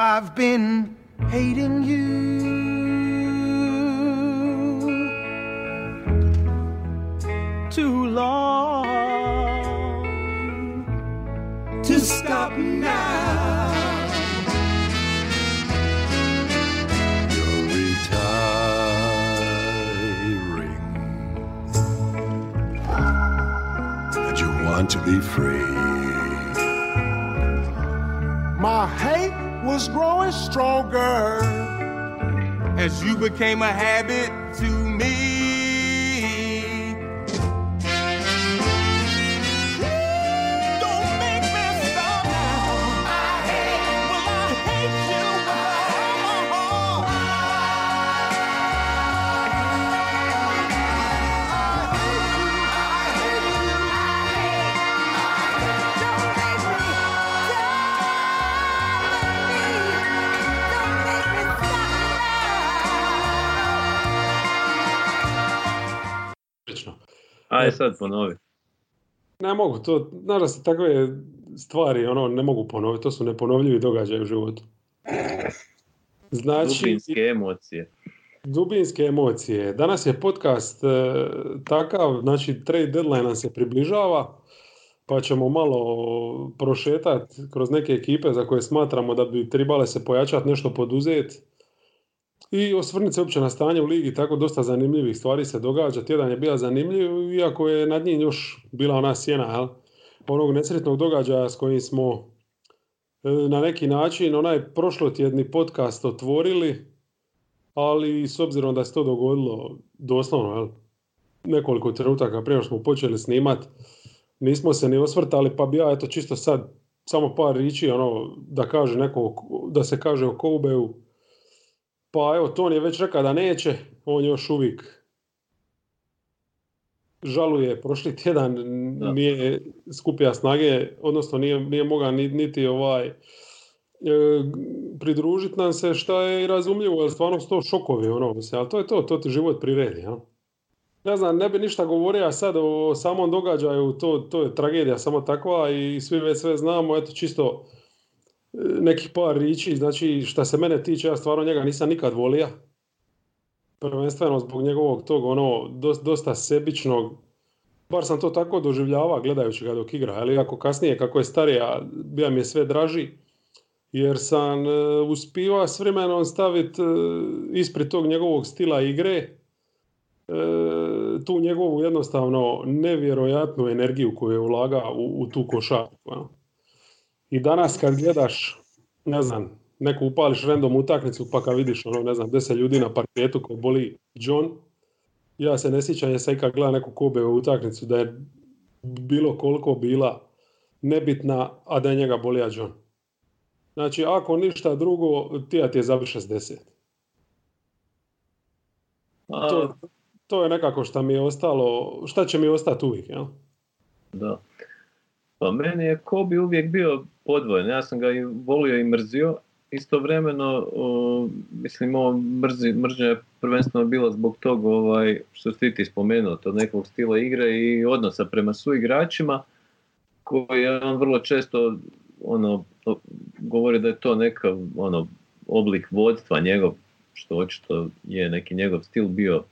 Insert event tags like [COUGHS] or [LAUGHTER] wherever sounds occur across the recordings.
I've been hating you. Too long to stop now. You're retiring. And you want to be free. My hate was growing stronger. as you became a habit to me. Aj sad ponovi. Ne mogu, to, znaš da se takve stvari ono, ne mogu ponoviti, to su neponovljivi događaji u životu. Znači, Dubinske emocije. dubinske emocije. Danas je podcast e, takav, znači trade deadline nam se približava, pa ćemo malo prošetati kroz neke ekipe za koje smatramo da bi trebale se pojačati, nešto poduzeti. I osvrniti se uopće na stanje u ligi, tako dosta zanimljivih stvari se događa. Tjedan je bio zanimljiv, iako je nad njim još bila ona sjena, jel? onog nesretnog događaja s kojim smo e, na neki način onaj prošlotjedni podcast otvorili, ali s obzirom da se to dogodilo doslovno jel, nekoliko trenutaka prije smo počeli snimat, nismo se ni osvrtali, pa bi ja eto čisto sad samo par riči ono, da, kaže neko, da se kaže o Koubeu. Pa evo, Ton je već rekao da neće, on još uvijek žaluje, prošli tjedan Da. nije skupija snage, odnosno nije, nije mogao ni- niti ovaj e, pridružiti nam se, šta je i razumljivo, jer stvarno su to šokovi, ono, mislim, ali to je to, to ti život priredi, ja. Ne znam, ne bi ništa govorio sad o samom događaju, to, to je tragedija samo takva i svi već sve znamo, eto čisto nekih par riči, znači šta se mene tiče, ja stvarno njega nisam nikad volio. Prvenstveno zbog njegovog tog ono dos- dosta sebičnog, bar sam to tako doživljava gledajući ga dok igra, ali ako kasnije kako je starija, bija mi je sve draži, jer sam e, uspiva s vremenom staviti ispred tog njegovog stila igre, e, tu njegovu jednostavno nevjerojatnu energiju koju je ulaga u, u tu košarku. Ja. I danas kad gledaš, ne znam, neku upališ random utakmicu pa kad vidiš ono, ne znam, deset ljudi na parketu koji boli John, ja se ne sjećam jesam ikad gledao neku Kobe utakmicu da je bilo koliko bila nebitna, a da je njega bolija John. Znači, ako ništa drugo, tija ti je zabi 60. A, To, to je nekako šta mi je ostalo, šta će mi ostati uvijek, jel? Da. Pa meni je Kobe uvijek bio podvojen. Ja sam ga i volio i mrzio. Istovremeno, mislim, ovo mrzi, je prvenstveno bila zbog tog ovaj, što si ti spomenuo, tog nekog stila igre i odnosa prema suigračima, koji je on vrlo često ono, govori da je to nekav ono, oblik vodstva njegov, što očito je neki njegov stil bio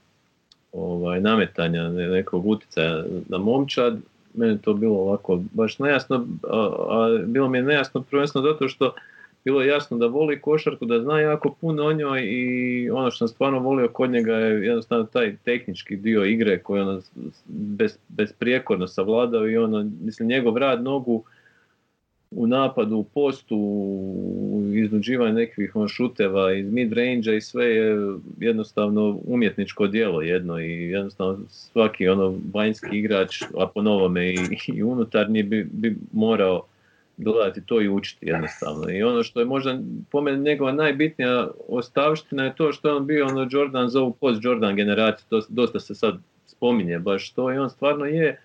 ovaj, nametanja ne- nekog utjecaja na momčad, meni je to bilo ovako baš nejasno, a, a bilo mi je nejasno prvenstveno zato što bilo je jasno da voli košarku, da zna jako puno o njoj i ono što sam stvarno volio kod njega je jednostavno taj tehnički dio igre koji ono bez, besprijekorno savladao i ono, mislim, njegov rad nogu u napadu, u postu, u iznuđivanju nekih šuteva iz mid range i sve je jednostavno umjetničko djelo jedno i jednostavno svaki ono vanjski igrač, a po novome i, i unutarnji bi, bi morao gledati to i učiti jednostavno. I ono što je možda po meni njegova najbitnija ostavština je to što je on bio ono Jordan za ovu post Jordan generaciju, dosta se sad spominje baš to i on stvarno je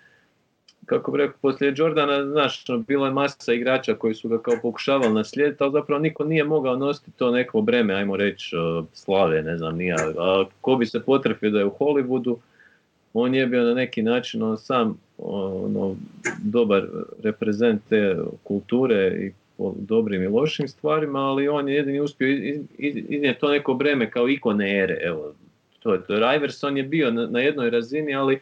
kako bi rekao, poslije Jordana, znaš, ono, bila je masa igrača koji su ga kao pokušavali naslijediti, ali zapravo niko nije mogao nositi to neko breme, ajmo reći, slave, ne znam, nija. A ko bi se potrefio da je u Hollywoodu, on je bio na neki način on sam ono, dobar reprezent te kulture i po dobrim i lošim stvarima, ali on je jedini uspio iz- iz- iznijeti to neko breme kao ikone ere, evo, to je to. Jer Iverson je bio na jednoj razini, ali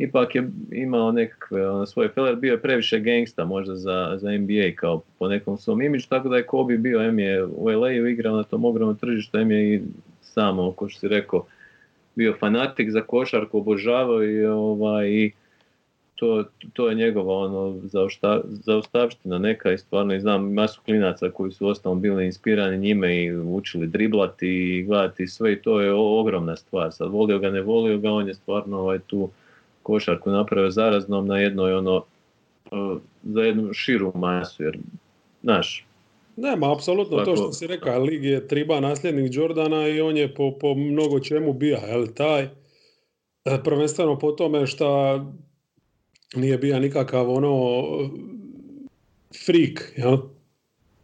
ipak je imao nekakve ono, svoje feler, bio je previše gangsta možda za, za NBA kao po nekom svom imidžu, tako da je Kobe bio, M je u LA-u igrao na tom ogromnom tržištu, M je i samo, kao što si rekao, bio fanatik za košarku, obožavao i, ovaj, i to, to je njegova ono, zaošta, zaostavština neka i stvarno i znam masu klinaca koji su ostalom bili inspirani njime i učili driblati i gledati sve i to je ogromna stvar. Sad volio ga, ne volio ga, on je stvarno ovaj, tu košarku napravio zaraznom na jednoj ono, eh, za jednu širu masu, jer, znaš, Nema, apsolutno to što si rekao, Lig je triba nasljednik Jordana i on je po, po mnogo čemu bija, jel, taj, e, prvenstveno po tome što nije bija nikakav ono freak, jel?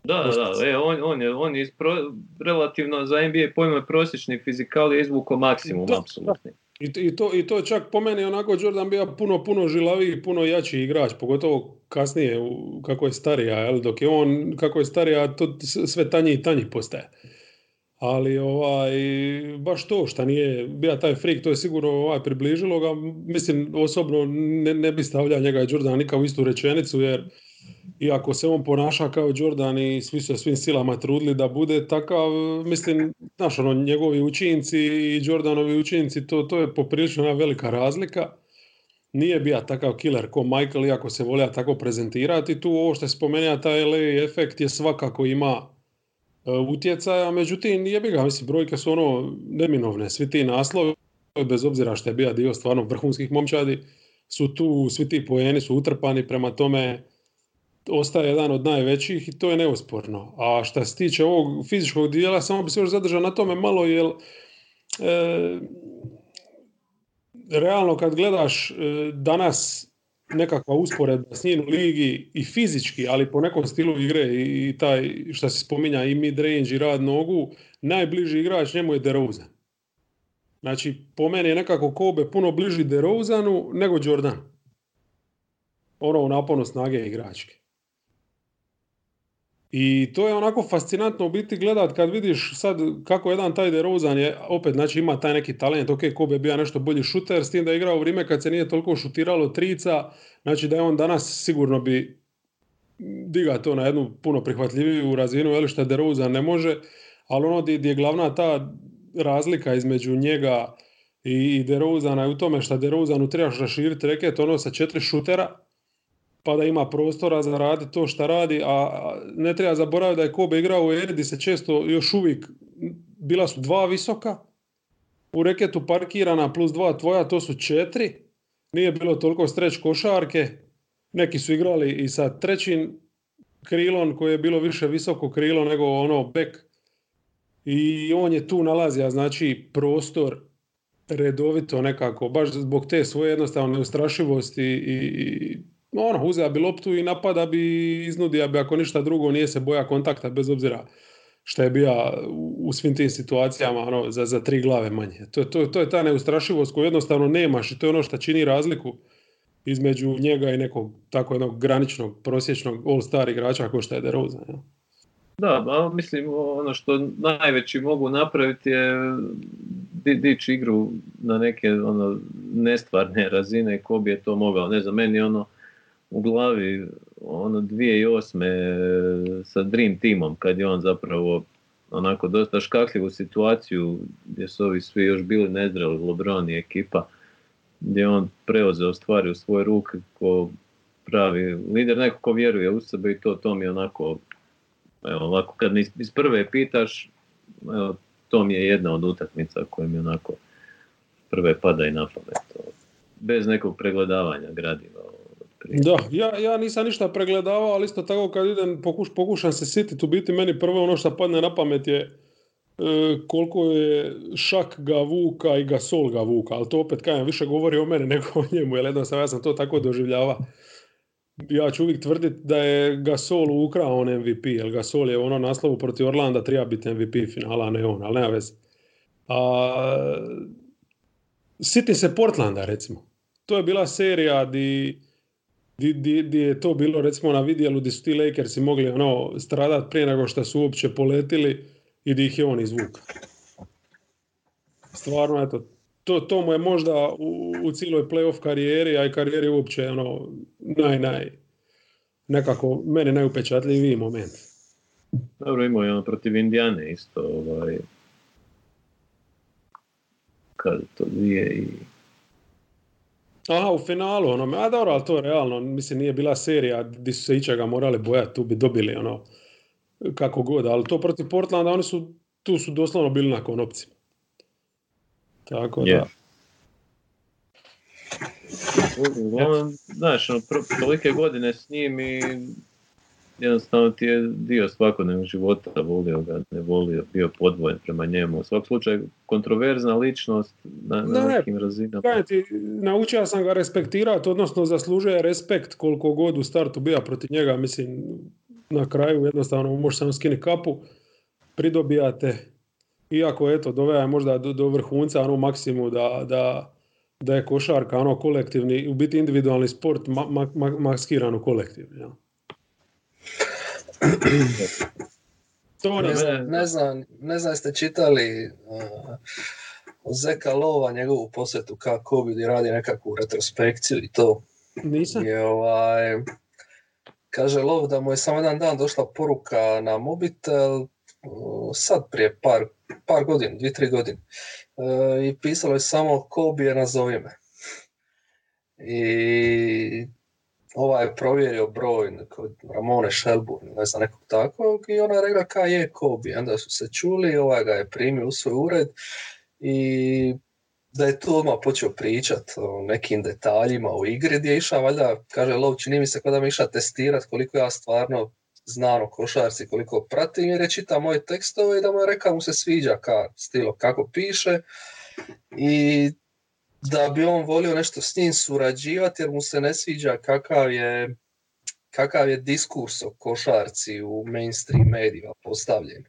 Da, da, da, e, on, on je, on je iz pro- relativno za NBA pojma prosječni fizikal je izvukao maksimum, Da, apsolutni. I, i, to, I to čak po meni onako Jordan bio puno, puno žilaviji, puno jači igrač, pogotovo kasnije kako je starija, jel? dok je on kako je starija to sve tanji i tanji postaje. Ali ovaj, baš to što nije bio taj freak, to je sigurno ovaj, približilo ga. Mislim, osobno ne, ne bi stavljao njega i Jordan nikad u istu rečenicu, jer iako se on ponaša kao Jordan i svi su svim silama trudili da bude takav, mislim, znaš, ono, njegovi učinci i Jordanovi učinci, to, to je poprilično jedna velika razlika. Nije bio takav killer ko Michael, iako se volja tako prezentirati. Tu ovo što je spomenuo, taj LA efekt je svakako ima e, utjecaja, međutim, jebi ga, mislim, brojke su ono neminovne, svi ti naslovi, bez obzira što je bio dio stvarno vrhunskih momčadi, su tu, svi ti poeni su utrpani, prema tome ostaje jedan od najvećih i to je neosporno. A što se tiče ovog fizičkog dijela, samo bi se još zadržao na tome malo, jer e, realno kad gledaš e, danas nekakva usporedba s njim u ligi i fizički, ali po nekom stilu igre i, taj što se spominja i mid-range i rad nogu, najbliži igrač njemu je DeRozan. Znači, po meni je nekako Kobe puno bliži DeRozanu nego Jordan. Ono u naponu snage igračke. I to je onako fascinantno u biti gledat kad vidiš sad kako jedan taj DeRozan je, opet znači ima taj neki talent, ok, Kobe je bio nešto bolji šuter, s tim da je igrao u vrijeme kad se nije toliko šutiralo trica, znači da je on danas sigurno bi diga to na jednu puno prihvatljiviju razinu, jel što DeRozan ne može, ali ono di je glavna ta razlika između njega i DeRozana je u tome što DeRozanu trebaš raširiti reket ono sa četiri šutera, pa da ima prostora za raditi to što radi, a ne treba zaboraviti da je Kobe igrao u gdje se često još uvijek bila su dva visoka, u reketu parkirana plus dva tvoja, to su četiri, nije bilo toliko streć košarke, neki su igrali i sa trećim krilom koje je bilo više visoko krilo nego ono bek i on je tu nalazio znači prostor redovito nekako, baš zbog te svoje jednostavne neustrašivosti i, i ono, uzeo bi loptu i napada bi, iznudio bi ako ništa drugo, nije se boja kontakta bez obzira što je bio u, svim tim situacijama ono, za, za tri glave manje. To, to, to je ta neustrašivost koju jednostavno nemaš i to je ono što čini razliku između njega i nekog tako jednog graničnog, prosječnog all-star igrača kao što je DeRozan. Ja. Da, ali mislim ono što najveći mogu napraviti je di, dići igru na neke ono nestvarne razine ko bi je to mogao. Ne znam, meni ono u glavi ono 2008. sa Dream Teamom kad je on zapravo onako dosta škakljivu situaciju gdje su ovi svi još bili nezreli, LeBron i ekipa gdje je on preuzeo stvari u svoje ruke ko pravi lider, neko ko vjeruje u sebe i to, to mi je onako evo ovako kad me iz- prve pitaš evo, to mi je jedna od utakmica koja mi onako prve pada i na pamet. Bez nekog pregledavanja gradiva. Da, ja, ja nisam ništa pregledavao, ali isto tako kad idem, pokuš, pokušam se sjetiti, u biti meni prvo ono što padne na pamet je e, koliko je Šak ga vuka i Gasol ga vuka, ali to opet kažem, više govori o mene [LAUGHS] nego o njemu, jer jednostavno ja sam to tako doživljava. Ja ću uvijek tvrditi da je Gasol ukrao on MVP, jer Gasol je ono naslovu protiv Orlanda treba biti MVP finala, a ne on, ali nema veze. A, sjetim se Portlanda recimo. To je bila serija di di, di, di je to bilo recimo na vidjelu gdje su ti Lakersi mogli ono, stradat prije nego što su uopće poletili i di ih je on izvuk. Stvarno, eto, to, to mu je možda u, u cijeloj playoff karijeri, a i karijeri uopće ono, naj, naj, nekako meni najupečatljiviji moment. Dobro, imao je ono protiv Indijane isto, ovaj, kad to dvije i... Aha, u finalu, ono, a dobro, ali to je realno, mislim, nije bila serija gdje su se ičega morali bojati, tu bi dobili, ono, kako god, ali to protiv Portlanda, oni su, tu su doslovno bili na konopcima. Tako da, Je. Uglavnom, znaš, ono, pro- tolike godine s njim i jednostavno ti je dio svakodnevnog života, volio ga, ne volio, bio podvojen prema njemu. U svakom slučaju, kontroverzna ličnost na, na Ne, nekim razinama. Kažem ti, naučio sam ga respektirati, odnosno zaslužuje respekt koliko god u startu bija protiv njega, mislim, na kraju jednostavno može samo skini kapu, pridobijate, iako eto, doveo je možda do, do vrhunca, ono maksimu da, da, da je košarka, ono kolektivni, u biti individualni sport ma, ma, ma- maskiran u kolektivni. Ja. [CLEARS THROAT] To ne Ne znam. ne znam, ne znam jeste čitali uh, Zeka Lova, njegovu posjetu kako gdje radi nekakvu retrospekciju i to. Nisam. Je, ovaj, kaže Lov da mu je samo jedan dan došla poruka na mobitel, uh, sad prije par, par godina, dvije, tri godine. Uh, I pisalo je samo Kobe je nazovi me. I ovaj je provjerio broj kod Ramone Shelburne, ne znam, nekog takvog, i ona je rekla ka je Kobe. Onda su se čuli, ovaj ga je primio u svoj ured i da je tu odmah počeo pričat o nekim detaljima u igri gdje je išao, valjda, kaže Lov, čini mi se kao da mi išao testirat koliko ja stvarno znam o košarci, koliko pratim, jer je čita moje tekstove i da mu je rekao mu se sviđa ka stilo kako piše i da bi on volio nešto s njim surađivati jer mu se ne sviđa kakav je kakav je diskurs o košarci u mainstream medijima postavljen.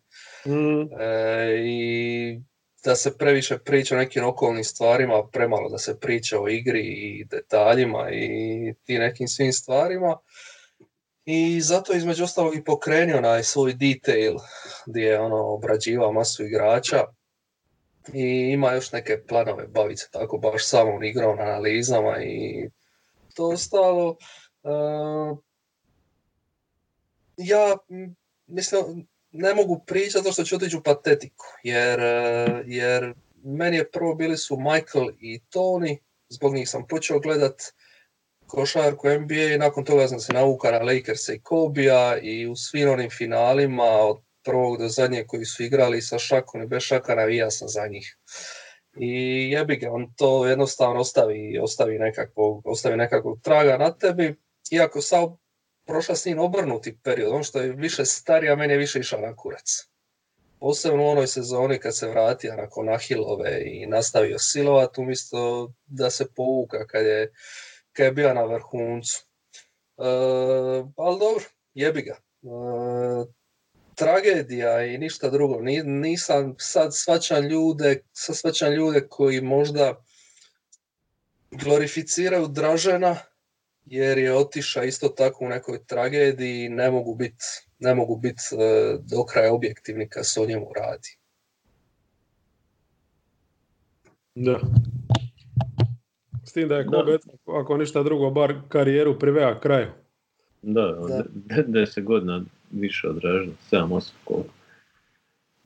Mm, E, I da se previše priča o nekim okolnim stvarima, premalo da se priča o igri i detaljima i ti nekim svim stvarima. I zato između ostalog i pokrenio onaj svoj detail gdje je ono obrađivao masu igrača i ima još neke planove baviti se tako baš samom igrom, analizama i to ostalo. E, ja mislim, ne mogu pričati zato što ću otići u patetiku, jer, e, jer meni je prvo bili su Michael i Tony, zbog njih sam počeo gledat košarku NBA i nakon toga sam se navukao na Lakersa i Kobija i u svim onim finalima od prvog do zadnjeg koji su igrali sa Šakom i bez Šaka navija sam za njih. I jebi ga, on to jednostavno ostavi, ostavi, nekakvog, ostavi nekakvog traga na tebi, iako sam prošla s njim obrnuti period, on što je više stariji, a meni je više išao na kurac. Posebno u onoj sezoni kad se vratio nakon Ahilove i nastavio silovat, umjesto da se povuka kad je, kad je bio na vrhuncu. E, ali dobro, jebi ga. E, tragedija i ništa drugo. Ni- Nisam sad svačan ljude, sad svačan ljude koji možda glorificiraju Dražena jer je otišao isto tako u nekoj tragediji i ne mogu biti ne mogu bit, e, do kraja objektivni kad se o njemu radi. Da. S tim da je Da. Kobe, ako ništa drugo, bar karijeru privea kraju. Da, Da. de- deset godina više od Dražna, 7-8 koliko.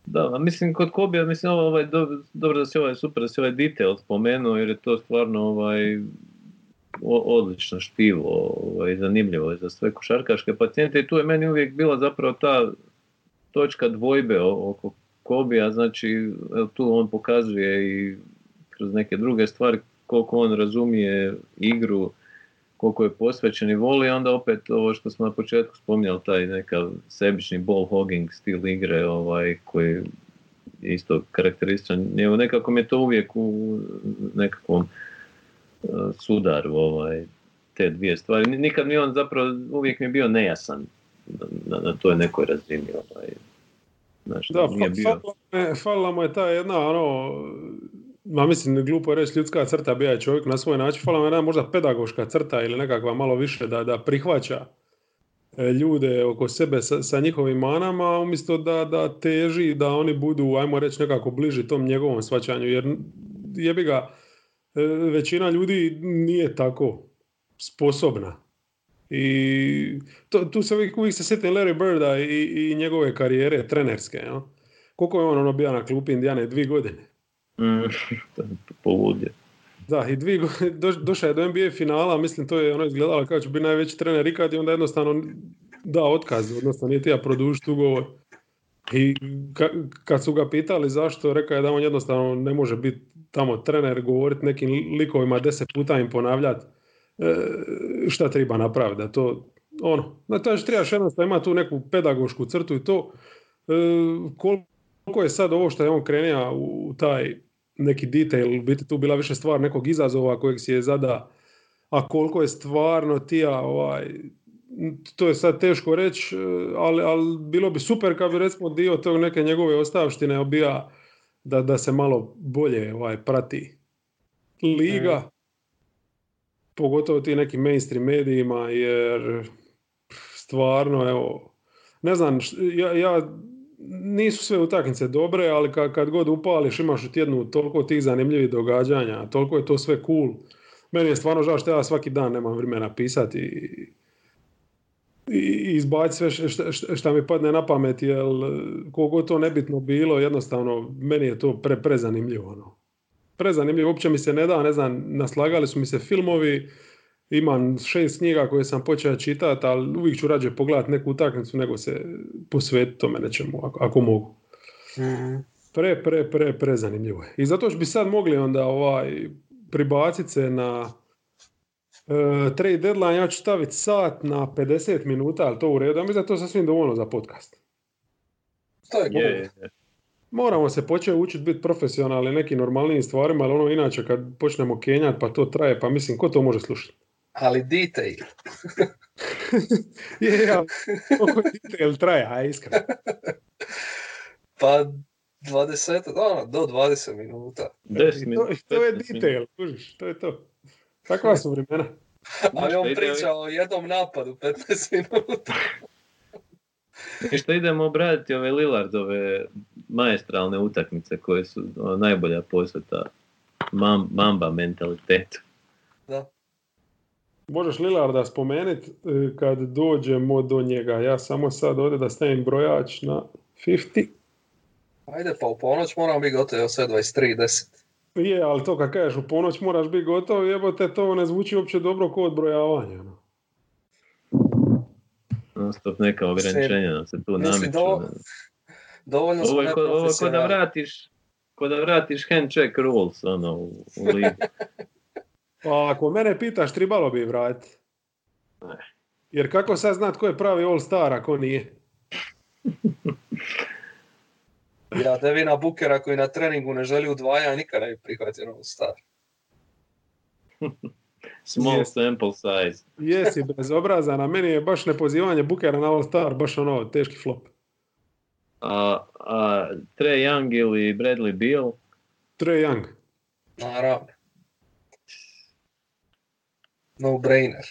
Da, mislim kod Kobija, mislim ovaj, do- dobro da si ovaj, super da si ovaj detail spomenuo, jer je to stvarno ovaj, odlično štivo, ovaj, zanimljivo za sve košarkaške pacijente i tu je meni uvijek bila zapravo ta točka dvojbe oko Kobija, znači tu on pokazuje i kroz neke druge stvari koliko on razumije igru, koliko je posvećen i voli, onda opet ovo što smo na početku spominjali, taj nekav sebični ball hogging stil igre ovaj, koji je isto karakterističan. Evo, nekako mi je to uvijek u nekakvom uh, sudaru ovaj, te dvije stvari. Ni- Nikad mi on zapravo uvijek mi je bio nejasan na, na, toj nekoj razini. Ovaj. Znaš, Da, nije fa- bio... mu je- falila mu je ta jedna ono, ma mislim, glupo je reći ljudska crta, bija je čovjek na svoj način, mu jedna možda pedagoška crta ili nekakva malo više da, da prihvaća e, ljude oko sebe sa, sa njihovim manama, umjesto da, da teži da oni budu, ajmo reći, nekako bliži tom njegovom svačanju, jer jebi ga, e, većina ljudi nije tako sposobna. I to, tu se uvijek, uvijek se sjetim Larry Birda i, i njegove karijere trenerske. jel? Koliko je on ono bio na klupi Indijane? Dvije godine. Mm, [LAUGHS] to je poludio. Da, i dvije godine, [LAUGHS] doš, došao je do NBA finala, mislim to je ono izgledalo kao će biti najveći trener ikad i onda jednostavno da otkaz, odnosno nije tija produžiti ugovor. I ka, kad su ga pitali zašto, rekao je da on jednostavno ne može biti tamo trener, govoriti nekim likovima deset puta im ponavljati e, šta treba napraviti. Da to, ono, na to trebaš jednostavno ima tu neku pedagošku crtu i to e, koliko je sad ovo što je on krenio u taj neki detail, biti tu bila više stvar nekog izazova kojeg si je zada, a koliko je stvarno tija, ovaj, to je sad teško reći, ali, ali bilo bi super kad bi recimo dio tog neke njegove ostavštine bija da, da se malo bolje ovaj, prati. Liga, pogotovo ti nekim mainstream medijima, jer stvarno, evo, ne znam, ja, ja nisu sve utakmice dobre, ali kad, kad god upališ imaš u tjednu toliko tih zanimljivih događanja, toliko je to sve cool. Meni je stvarno žao što ja svaki dan nemam vremena pisati i, i izbaciti sve šta mi padne na pamet, jer koliko to nebitno bilo, jednostavno meni je to pre, prezanimljivo. Ono. Prezanimljivo, uopće mi se ne da, ne znam, naslagali su mi se filmovi, imam šest knjiga koje sam počeo čitati, ali uvijek ću rađe pogledati neku utakmicu nego se posvetiti tome nečemu, ako, ako mogu. Mhm. Pre, pre, pre, pre zanimljivo je. I zato bi sad mogli onda ovaj, pribaciti se na e, trade deadline, ja ću staviti sat na 50 minuta, ali to u redu, ja mislim da je to sasvim dovoljno za podcast. To je Je, cool. je, je. Moramo se početi učiti biti profesionalni nekim normalnim stvarima, ali ono inače kad počnemo kenjati pa to traje, pa mislim ko to može slušati? Ali detail. [LAUGHS] Je, ja, koliko detail traje, a iskreno. Pa 20, ono, do 20 minuta. 10 I to, minuta. i to je 15 minuta. detail, kužiš, to je to. Takva su vremena. [LAUGHS] Ali on priča o jednom napadu 15 minuta. [LAUGHS] Ništa idemo obraditi ove Lillardove maestralne utakmice koje su ono, najbolja posveta mam, mamba mentalitetu. Možeš Lillarda spomenuti kad dođemo do njega. Ja samo sad ovdje da stavim brojač na 50. Ajde, pa u ponoć moramo biti gotovi, evo sve 23.10. Je, ali to kad kažeš u ponoć moraš biti gotov, jebote, to ne zvuči uopće dobro kod odbrojavanja. Non stop neka ograničenja nam se tu do- Dovoljno Ovo je ko, ovo ko da vratiš ko da vratiš hand check rules ono, u, u ligu. [LAUGHS] Pa ako mene pitaš, trebalo bi vratiti. Ne. Jer kako sad znat ko je pravi all star, a ko nije? [LAUGHS] Ja Devina Bukera koji na treningu ne želi udvaja, nikad ne bi prihvatio novu star. [LAUGHS] Small sample size. Jesi bezobrazan, a meni je baš nepozivanje Bukera na all star, baš ono, teški flop. A, a Trey Young ili Bradley Beal, Trae Young. Naravno. No brainer.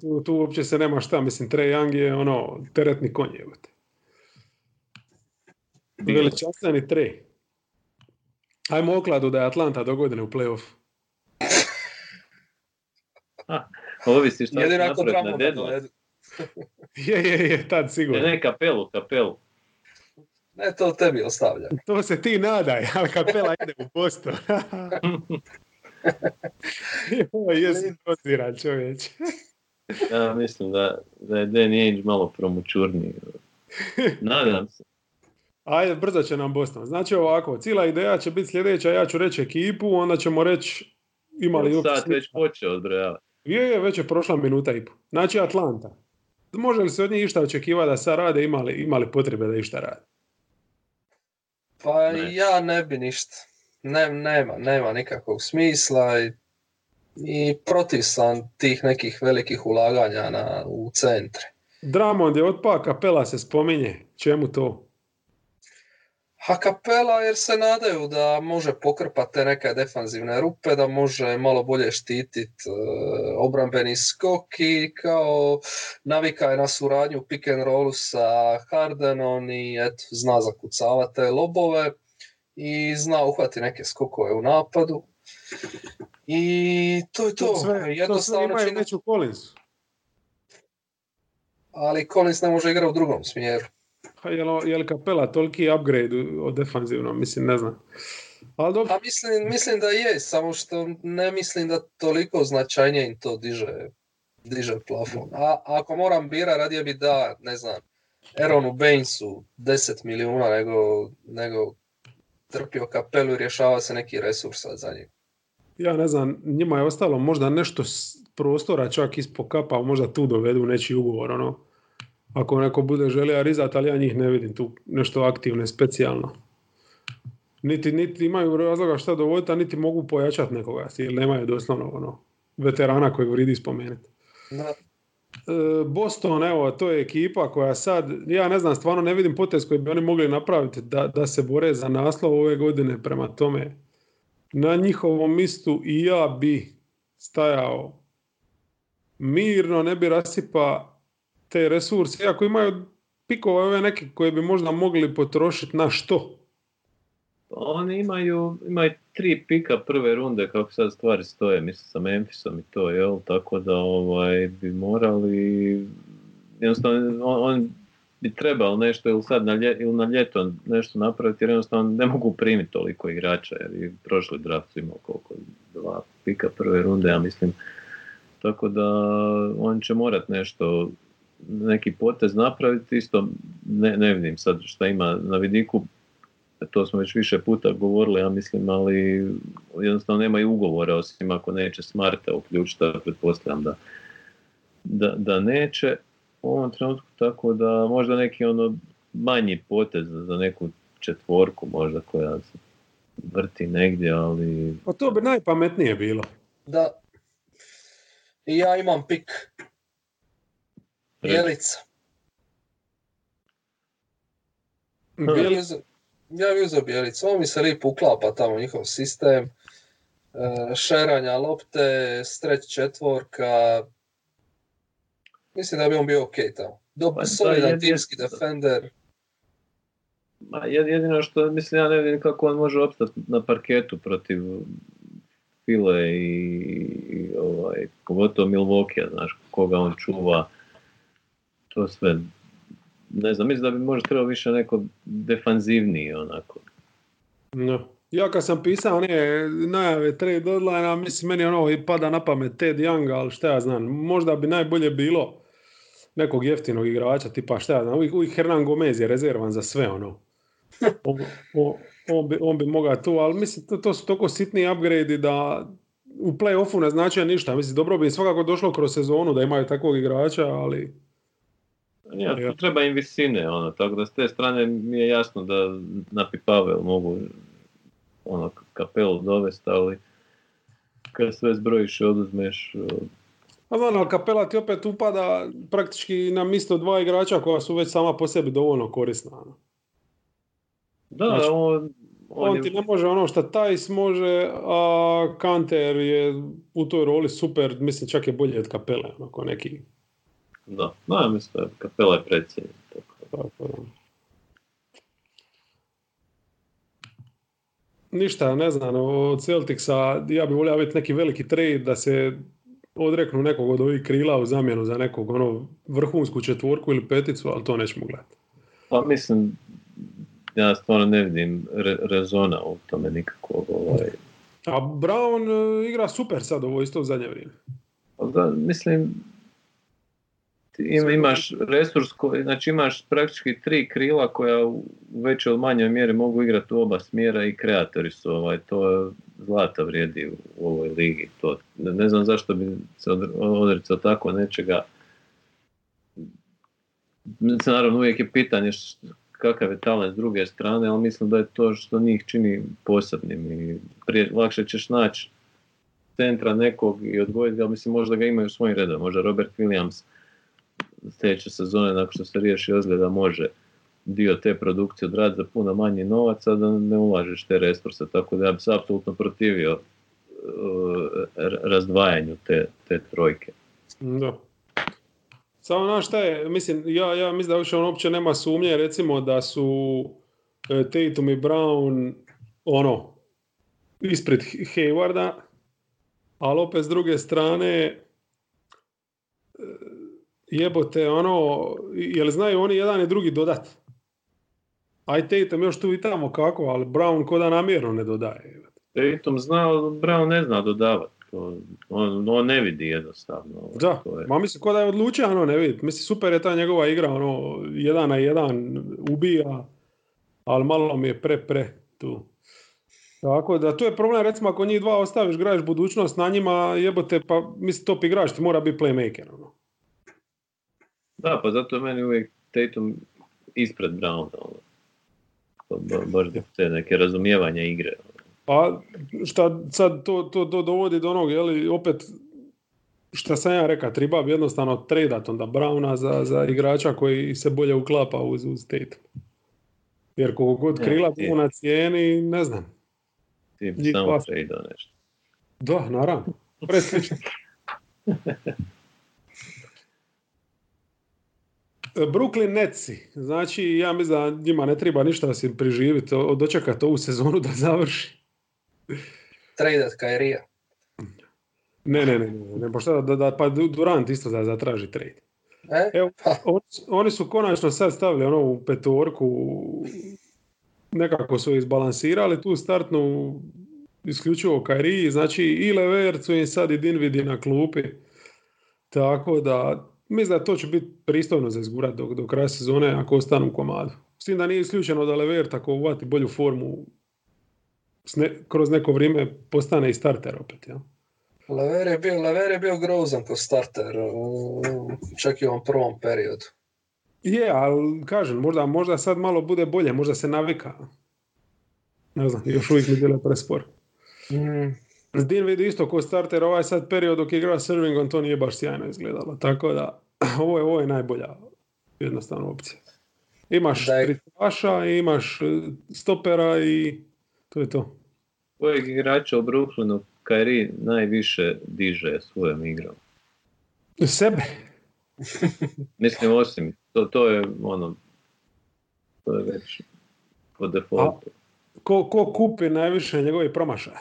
Tu, tu uopće se nema šta, mislim, Trae Young je ono, teretni konj, jebote. Beal. Veličanstveni Trae. Ajmo okladu da je Atlanta do godine u playoff. [LAUGHS] ovisi šta će Jedino ako napraviti na deadline. [LAUGHS] Je, je, je, tad Ne, sigurno. ne, kapelu, kapelu. Ne, to tebi ostavljam. To se ti nadaj, ali kapela ide u Boston. [LAUGHS] Jesi doziran čovječ. [LAUGHS] Ja mislim da, da je Danny Ainge malo promučurniji. Nadam se. Ajde, brzo će nam Boston. Znači ovako, cijela ideja će biti sljedeća, ja ću reći ekipu, onda ćemo reći imali uopće Sad već počeo odbrojavati. Je, je, već je prošla minuta i pol. Znači Atlanta. Može li se od njih išta očekivati da sad rade, imali, imali potrebe da išta rade? Pa Ne. ja ne bi ništa. Ne, nema, nema nikakvog smisla i, i protiv sam tih nekih velikih ulaganja na, u centre. Dramond je otpa, kapela se spominje. Čemu to? A kapela jer se nadaju da može pokrpati te neke defanzivne rupe, da može malo bolje štititi obrambeni skok i kao navika je na suradnju pick and rollu sa Hardenom i eto, zna zakucavati te lobove i zna uhvati neke skokove u napadu. I to je to. To sve, to sve Jednostavno imaju čini- Collinsu. ali Collins ne može igrati u drugom smjeru. Pa je je li kapela toliki upgrade od defanzivnom, mislim, ne znam. Ali dobro, Pa mislim, mislim da je, samo što ne mislim da toliko značajnije im to diže, diže plafon. A ako moram bira, radije bi da, ne znam, Aaronu Bainesu 10 milijuna nego, nego trpio kapelu i rješava se neki resurs sad za njega. ja ne znam, njima je ostalo možda nešto s- prostora čak ispod kapa, možda tu dovedu nečiji ugovor, ono. Ako neko bude želio rizat, ali ja njih ne vidim tu nešto aktivno, specijalno. Niti, niti imaju razloga šta dovoditi, a niti mogu pojačati nekoga, jer nemaju doslovno ono, veterana kojeg vridi spomenuti. Da. E, Boston, evo, to je ekipa koja sad, ja ne znam, stvarno ne vidim potez koji bi oni mogli napraviti da, da se bore za naslov ove godine prema tome. Na njihovom mistu i ja bi stajao mirno, ne bi rasipa te resurse, iako imaju pikove ove neke koje bi možda mogli potrošiti na što? Oni imaju, imaju tri pika prve runde kako sad stvari stoje, mislim sa Memphisom i to, jel? Tako da ovaj, bi morali, jednostavno on, on bi trebalo nešto ili sad na, lje, ili na ljeto nešto napraviti jer jednostavno ne mogu primiti toliko igrača jer i prošli draft su imao koliko, dva pika prve runde, ja mislim. Tako da on će morat nešto, neki potez napraviti, isto ne, ne vidim sad šta ima na vidiku, to smo već više puta govorili, ja mislim, ali jednostavno nema i ugovora, osim ako neće Smarta uključiti, a pretpostavljam da, da, da neće u ovom trenutku, tako da možda neki ono manji potez za neku četvorku možda koja se vrti negdje, ali Pa to bi najpametnije bilo. Da. I ja imam pik. Bjelica. Bi uzeo- Ja bi uzeo Bjelicu, on mi se lijepo uklapa tamo njihov sistem. E, šeranja lopte, streć četvorka. Mislim da bi on bio ok tamo. Do, da, solidan timski defender. Ma, jed- jedino što mislim ja ne vidim kako on može opstati na parketu protiv File i, i ovaj, pogotovo Milwaukee, znaš, koga on čuva, to sve, ne znam, mislim da bi možda trebao više neko defanzivniji onako. No. Ja kad sam pisao one najave trade deadline mislim meni ono i pada na pamet Ted Young, ali šta ja znam, možda bi najbolje bilo nekog jeftinog igrača, tipa šta ja znam, uvijek, uvijek Hernan Gomez je rezervan za sve ono. On, on, on bi, on bi mogao tu, ali mislim to, to su toliko sitni upgrade da u play-offu ne značio ništa. Mislim, dobro bi svakako došlo kroz sezonu da imaju takvog igrača, ali Ja, treba im visine, ono, tako da s te strane mi je jasno da napipave mogu ono, kapelu dovesti, ali kad sve zbrojiš i oduzmeš, A znam, ali kapela ti opet upada praktički na misto dva igrača koja su već sama po sebi dovoljno korisna. ono. da, Znači, on, on, On je- ti ne može ono što Tajs može, a Kanter je u toj roli super, mislim čak je bolje od kapele, onako neki. Da, da, mislim da kapela je precijenjen. Tako. Tako. Ništa, ne znam, od Celticsa ja bih volio vidjeti neki veliki trade da se odreknu nekog od ovih krila u zamjenu za nekog ono vrhunsku četvorku ili peticu, ali to nećemo gledati. Pa mislim, ja stvarno ne vidim re- rezona u tome nikakvog. Ovaj. A Brown e, igra super sad ovo isto u zadnje vrijeme. Ali Da, mislim, ima, imaš resurs, koji, znači imaš praktički tri krila koja u većoj ili manjoj mjeri mogu igrati u oba smjera i kreatori su, ovaj, to je zlata vrijedi u ovoj ligi. To, ne, znam zašto bi se odr- odricao tako nečega. Naravno uvijek je pitanje š- kakav je talent s druge strane, ali mislim da je to što njih čini posebnim i prije, lakše ćeš naći centra nekog i odgojiti ga, mislim možda ga imaju u svojim redovima, možda Robert Williams sljedeće sezone nakon što se riješi ozljeda može dio te produkcije odraditi za puno manji novac, a da ne ulažeš te resurse, tako da ja bi se apsolutno protivio uh, razdvajanju te, te trojke. Da. Samo znaš šta je, mislim, ja, ja mislim da više on uopće nema sumnje, recimo da su e, Tatum i Brown ono, ispred Haywarda, ali opet s druge strane jebote ono, jel znaju oni jedan i drugi dodat? Aj Tatum još tu i tamo kako, ali Brown ko da namjerno ne dodaje. Tatum zna, Brown ne zna dodavati. On, on ne vidi jednostavno. ovaj, Da, to je. ma mislim ko da je odlučio, ono ne vidi. Mislim super je ta njegova igra, ono jedan na jedan ubija, ali malo mi je pre pre tu. Tako da tu je problem recimo ako njih dva ostaviš, graješ budućnost na njima, jebote pa mislim top igrač ti mora biti playmaker. Ono. Da, pa zato je meni uvijek Tatum ispred Browna. Ono. Pa ba- baš te neke razumijevanja igre. ono. Pa šta sad to, to, to dovodi do onog, jeli, opet šta sam ja rekao, treba bi jednostavno tradat onda Browna za, za igrača koji se bolje uklapa uz, uz Tatum. Jer koliko god krila tu na cijeni, ne znam. Ti bi samo nešto. Da, naravno. Preslično. [LAUGHS] Brooklyn Netsi. Znači, ja mislim da njima ne treba ništa si priživiti, dočekati ovu sezonu da završi. Tradat Kairija. Ne, ne, ne, ne, ne, pa šta da, da, pa Durant isto da zatraži trade. E? Evo, oni, su- oni su konačno sad stavili ono u petorku, nekako su izbalansirali tu startnu isključivo Kairi, znači i Levert su im sad i Dinvidi na klupi, tako da mislim da to će biti pristojno za izgurat do, do kraja sezone ako ostanu u komadu. S tim da nije isključeno da Levert ako uvati bolju formu ne- kroz neko vrijeme postane i starter opet, ja. Lever je bio, Lever je bio grozan ko starter, u- čak i u ovom prvom periodu. Je, ali kažem, možda, možda sad malo bude bolje, možda se navika. Ne znam, još uvijek mi djeluje prespor. Mm, Dinwiddie isto ko starter, ovaj sad period dok je igrao s Irvingom, to nije baš sjajno izgledalo. Tako da, [CLEARS THROAT] ovo je, ovo je najbolja jednostavno opcija. Imaš tritaša, imaš e, stopera i to je to. Kojeg igrača u Brooklynu Kairi najviše diže svojom igrom? Sebe. [LAUGHS] Mislim, osim, to, to je ono, to je već po defaultu. Ko, ko kupi najviše njegovih promašaja?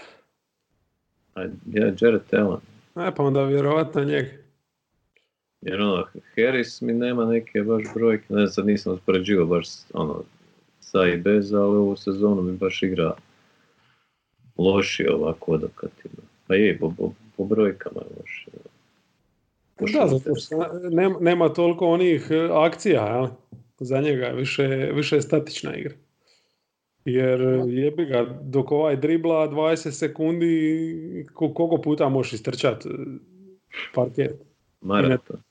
A ja, Jared Allen. E, pa onda vjerovatno njega. Jer ono, Harris mi nema neke baš brojke, ne znam, sad nisam uspoređivao baš ono, sa i bez, ali ovu sezonu mi baš igra lošije ovako odokativno. Pa je, po, po, po brojkama je lošije. Po Da, zato što nema, nema toliko onih e, akcija, jel? Za njega je više, više je statična igra. Jer jebi ga, dok ovaj dribla 20 sekundi, ko- koliko puta možeš istrčat e, parket. Maraton.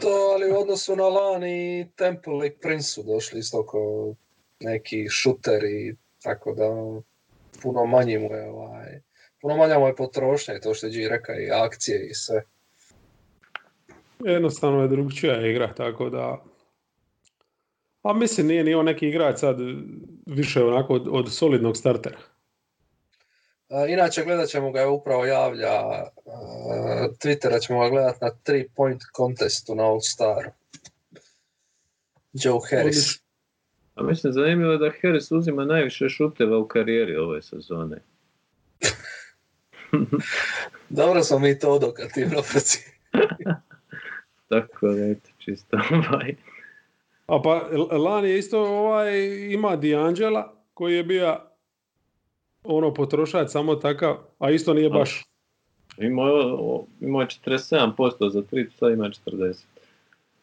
to, ali u odnosu na Lani i Temple i Prince su došli isto ko neki šuteri, tako da puno manji mu je ovaj, puno manja mu je potrošnja i to što je G rekao i akcije i sve. Jednostavno je drugčija igra, tako da... A mislim, nije ni on neki igrač sad više onako od, od solidnog startera. A, inače, gledat ćemo ga, evo upravo javlja a, Twittera, ćemo ga gledat na 3 point contestu na All Staru. Joe Harris. A mislim, zanimljivo je da Harris uzima najviše šuteva u karijeri ove sezone. [LAUGHS] Dobro smo mi to odokativno [LAUGHS] procijenili. Tako da, eto, čisto [LAUGHS] ovaj. A pa lani je isto ovaj, ima D'Angela koji je bio ono potrošač samo takav, a isto nije baš. Imao imao je 47% za 3, sad ima 40.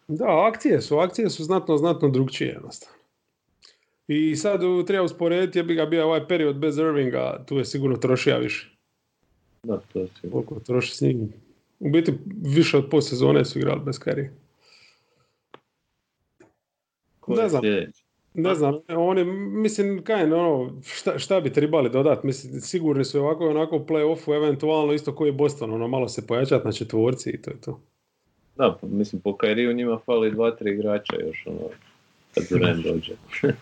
Da, akcije su, akcije su znatno, znatno drugčije jednostavno. I sad treba usporediti, je bi ga bio ovaj period bez Irvinga, tu je sigurno trošija više. Da, to je sigurno. Koliko troši s njim. U biti više od pol sezone su igrali bez Karije. Ne znam. sljedeći? Ne znam, oni, mislim, kaj, ono, šta, šta bi trebali dodati? Mislim, sigurni su ovako i onako u play-offu, eventualno isto koji je Boston, ono, malo se pojačati na četvorci i to je to. Da, pa, mislim, po Kairiju njima fali dva, tri igrača još, ono, kad Durant [LAUGHS] dođe. [LAUGHS]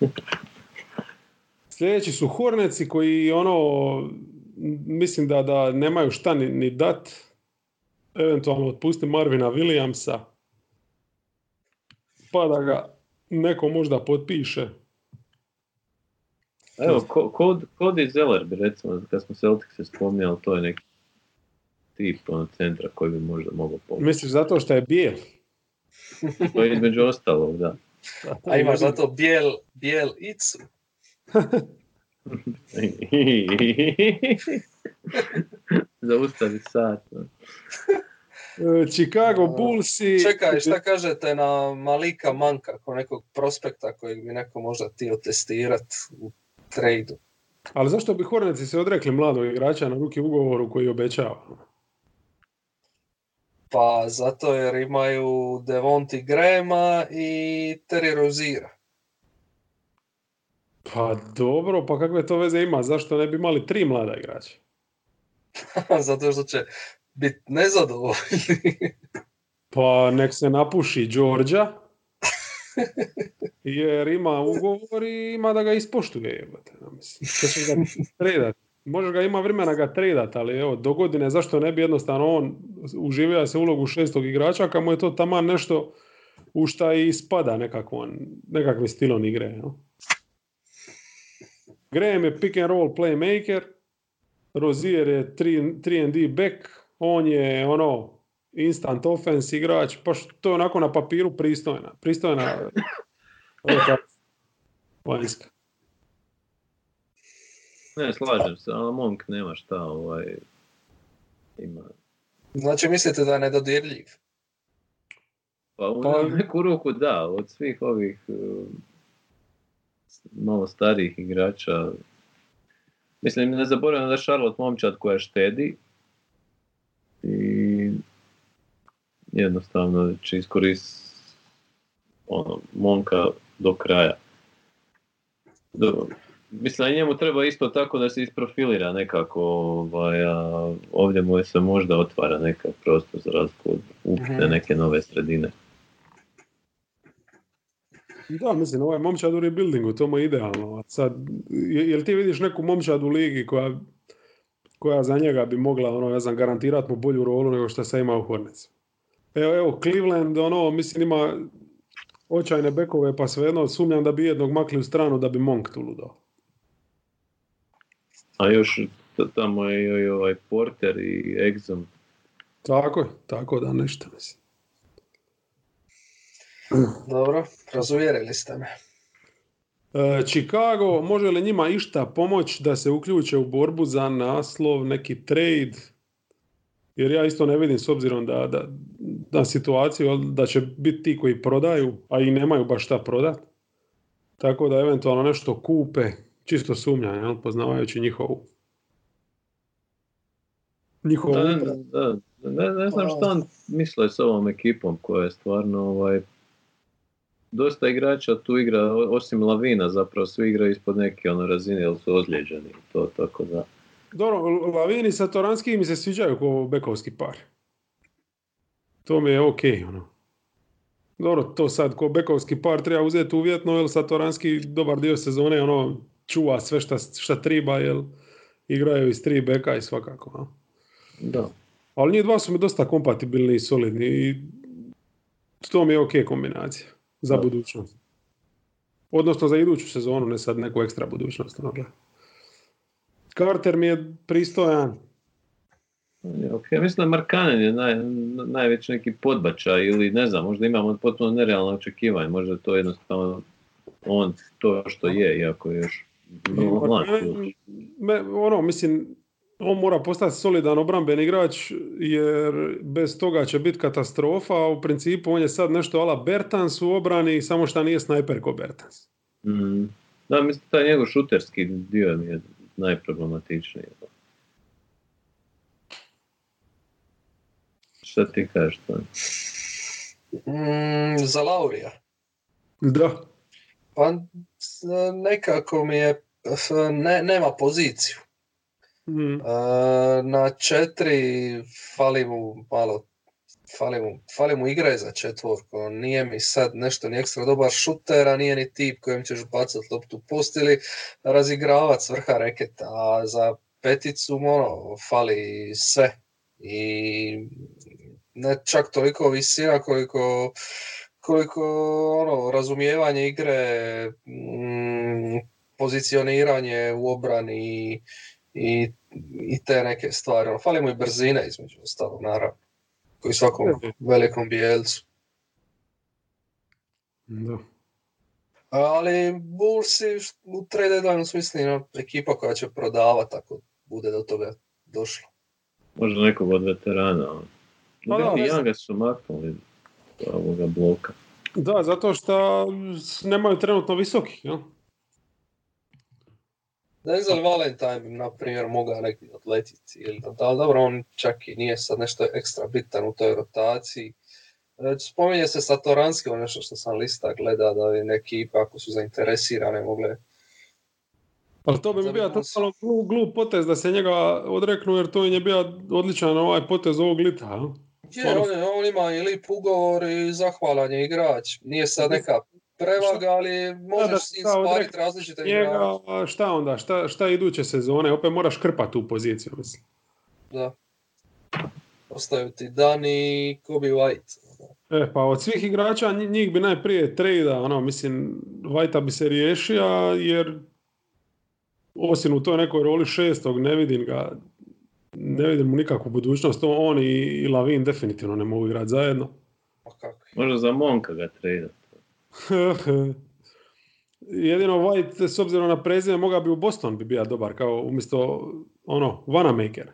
Sljedeći su Horneci koji ono, mislim da, da nemaju šta ni, ni dat. Eventualno otpusti Marvina Williamsa. Pa da ga neko možda potpiše. Evo, Cody- Cody Zeller bi recimo, kad smo Celtics se spominjali, to je neki tip ono, centra koji bi možda mogao pomoći. Misliš zato što je bijel? To je između ostalog, da. [LAUGHS] A imaš zato bijel, bijel icu. [LAUGHS] [LAUGHS] Zaustavi sat. E, Chicago Bullsi... Čekaj, šta kažete na Malika Manka, kao nekog prospekta kojeg bi neko možda htio testirat u tradu? Ali zašto bi Horneci se odrekli mladog igrača na ruki ugovoru koji obećava? Pa zato jer imaju Devonti Grahama i Terry Rozira. Pa dobro, pa kakve to veze ima? Zašto ne bi imali tri mlada igrača? [LAUGHS] zato što će biti nezadovoljni. [LAUGHS] Pa nek se napuši Đorđa, [LAUGHS] jer ima ugovor i ima da ga ispoštuje. Jebate, mislim. Ga? Možeš ga ima vremena ga tradat, ali evo, do godine zašto ne bi jednostavno on uživio se ulogu šestog igrača, kad mu je to taman nešto u šta i spada nekakvom, nekakvim stilom igre. Jel? Graham je pick and roll playmaker, Rozier je 3 D back, on je ono instant offense igrač, pa što to je onako na papiru pristojna. Pristojna vanjska. Ne, slažem se, ali Monk nema šta, ovaj, ima. Znači mislite da je nedodirljiv? Pa u Pa- neku ruku da, od svih ovih uh, malo starijih igrača. Mislim, ne zaboravim da je Charlotte momčad koja štedi i jednostavno će iskoristiti ono, Monka do kraja. Do, mislim, njemu treba isto tako da se isprofilira nekako, ovaj, a ovdje mu se možda otvara neka prostor za razliku od upite Mhm. neke nove sredine. Da, mislim, ovaj momčad u rebuildingu, to mu je idealno. A Sad, je- jel ti vidiš neku momčad u ligi koja, koja za njega bi mogla, ono, ne znam, garantirati mu bolju rolu nego što se ima u Hornets? Evo, evo, Cleveland, ono, mislim, ima očajne bekove, pa svejedno sumnjam da bi jednog makli u stranu da bi Monk tu ludao. A još tamo je i ovaj Porter i Exum. Tako je, tako da nešto, mislim. Dobro, razuvjerili ste me. E, Chicago, može li njima išta pomoć da se uključe u borbu za naslov, neki trade? Jer ja isto ne vidim s obzirom da, da, da situaciju da će biti ti koji prodaju, a i nemaju baš šta prodat. Tako da eventualno nešto kupe, čisto sumnjam, jel, poznavajući njihovu njihovu Da, upravu. da, ne, ne znam šta on misle s ovom ekipom koja je stvarno ovaj, dosta igrača tu igra, osim Lavina zapravo svi igraju ispod neke ono razine jer su ozlijeđeni to tako da. Dobro, Lavini i Satoranski mi se sviđaju kao bekovski par. To mi je ok, ono. Dobro, to sad ko bekovski par treba uzeti uvjetno, jer Satoranski dobar dio sezone ono čuva sve šta, šta triba, jer igraju iz tri beka i svakako. No? Da. Ali njih dva su mi dosta kompatibilni i solidni i to mi je ok kombinacija za Da. budućnost. Odnosno za iduću sezonu, ne sad neku ekstra budućnost. Ono. Carter mi je pristojan. Ja, mislim da Markanen je naj, najveći neki podbačaj ili ne znam, možda imamo potpuno nerealno očekivanje, možda je to jednostavno on to što je, iako je još mlad. Ono, mislim, on mora postati solidan obrambeni igrač, jer bez toga će biti katastrofa, a u principu on je sad nešto ala Bertans u obrani, samo što nije snajper ko Bertans. Mm. Da, mislim, taj njegov šuterski dio mi je najproblematičniji. Šta ti kažeš to? Mm, za Laurija. Da. Pa nekako mi je, ne, nema poziciju. Mm. E, na četiri fali mu malo fali mu, fali mu za četvorku. Nije mi sad nešto ni ekstra dobar šuter, a nije ni tip kojem ćeš bacat loptu post ili razigravat s vrha reketa. A za peticu ono, fali sve. I ne čak toliko visina koliko koliko ono, razumijevanje igre, mm, pozicioniranje u obrani i, i, te neke stvari. Ono, fali mu i brzine između ostalog, naravno, koji svakom velikom bijelcu. Da. Ali Bullsi u trade deadline smisli ono, ekipa koja će prodavati ako bude do toga došlo. Možda nekog od veterana. ono. Pa da, znam. Younga su maknuli ovoga bloka. Da, zato što nemaju trenutno visoki, jel? Denzel Valentine bi, na primjer, mogao negdje odletiti. Ili da, dobro, on čak i nije sad nešto ekstra bitan u toj rotaciji. E, Spominje se Satoranski, ono nešto što sam lista gleda, da je neki ipak ako su zainteresirane mogle... Ali to bi bio totalno glup, glup potez da se njega odreknu, jer to im je bio odličan ovaj potez ovog lita? Je, on, on ima i lip ugovor i zahvalan je igrač. Nije sad neka prevaga, ali možeš s njim šta spariti odrekne različite Njega, igrače. a šta onda, šta, šta iduće sezone, opet moraš krpati tu poziciju, mislim. Da. Ostaju ti Dani i Kobe White. E, pa od svih igrača nji- njih bi najprije trejda, ono, mislim, Vajta bi se riješio, jer osim u toj nekoj roli šestog ne vidim ga, ne vidim mu nikakvu budućnost, On- on i, i Lavin definitivno ne mogu igrati zajedno. Pa kako? Možda za Monka ga trade. [LAUGHS] Jedino White, s obzirom na prezime, mogao bi u Boston bi bio dobar, kao umjesto, ono, Vanamaker.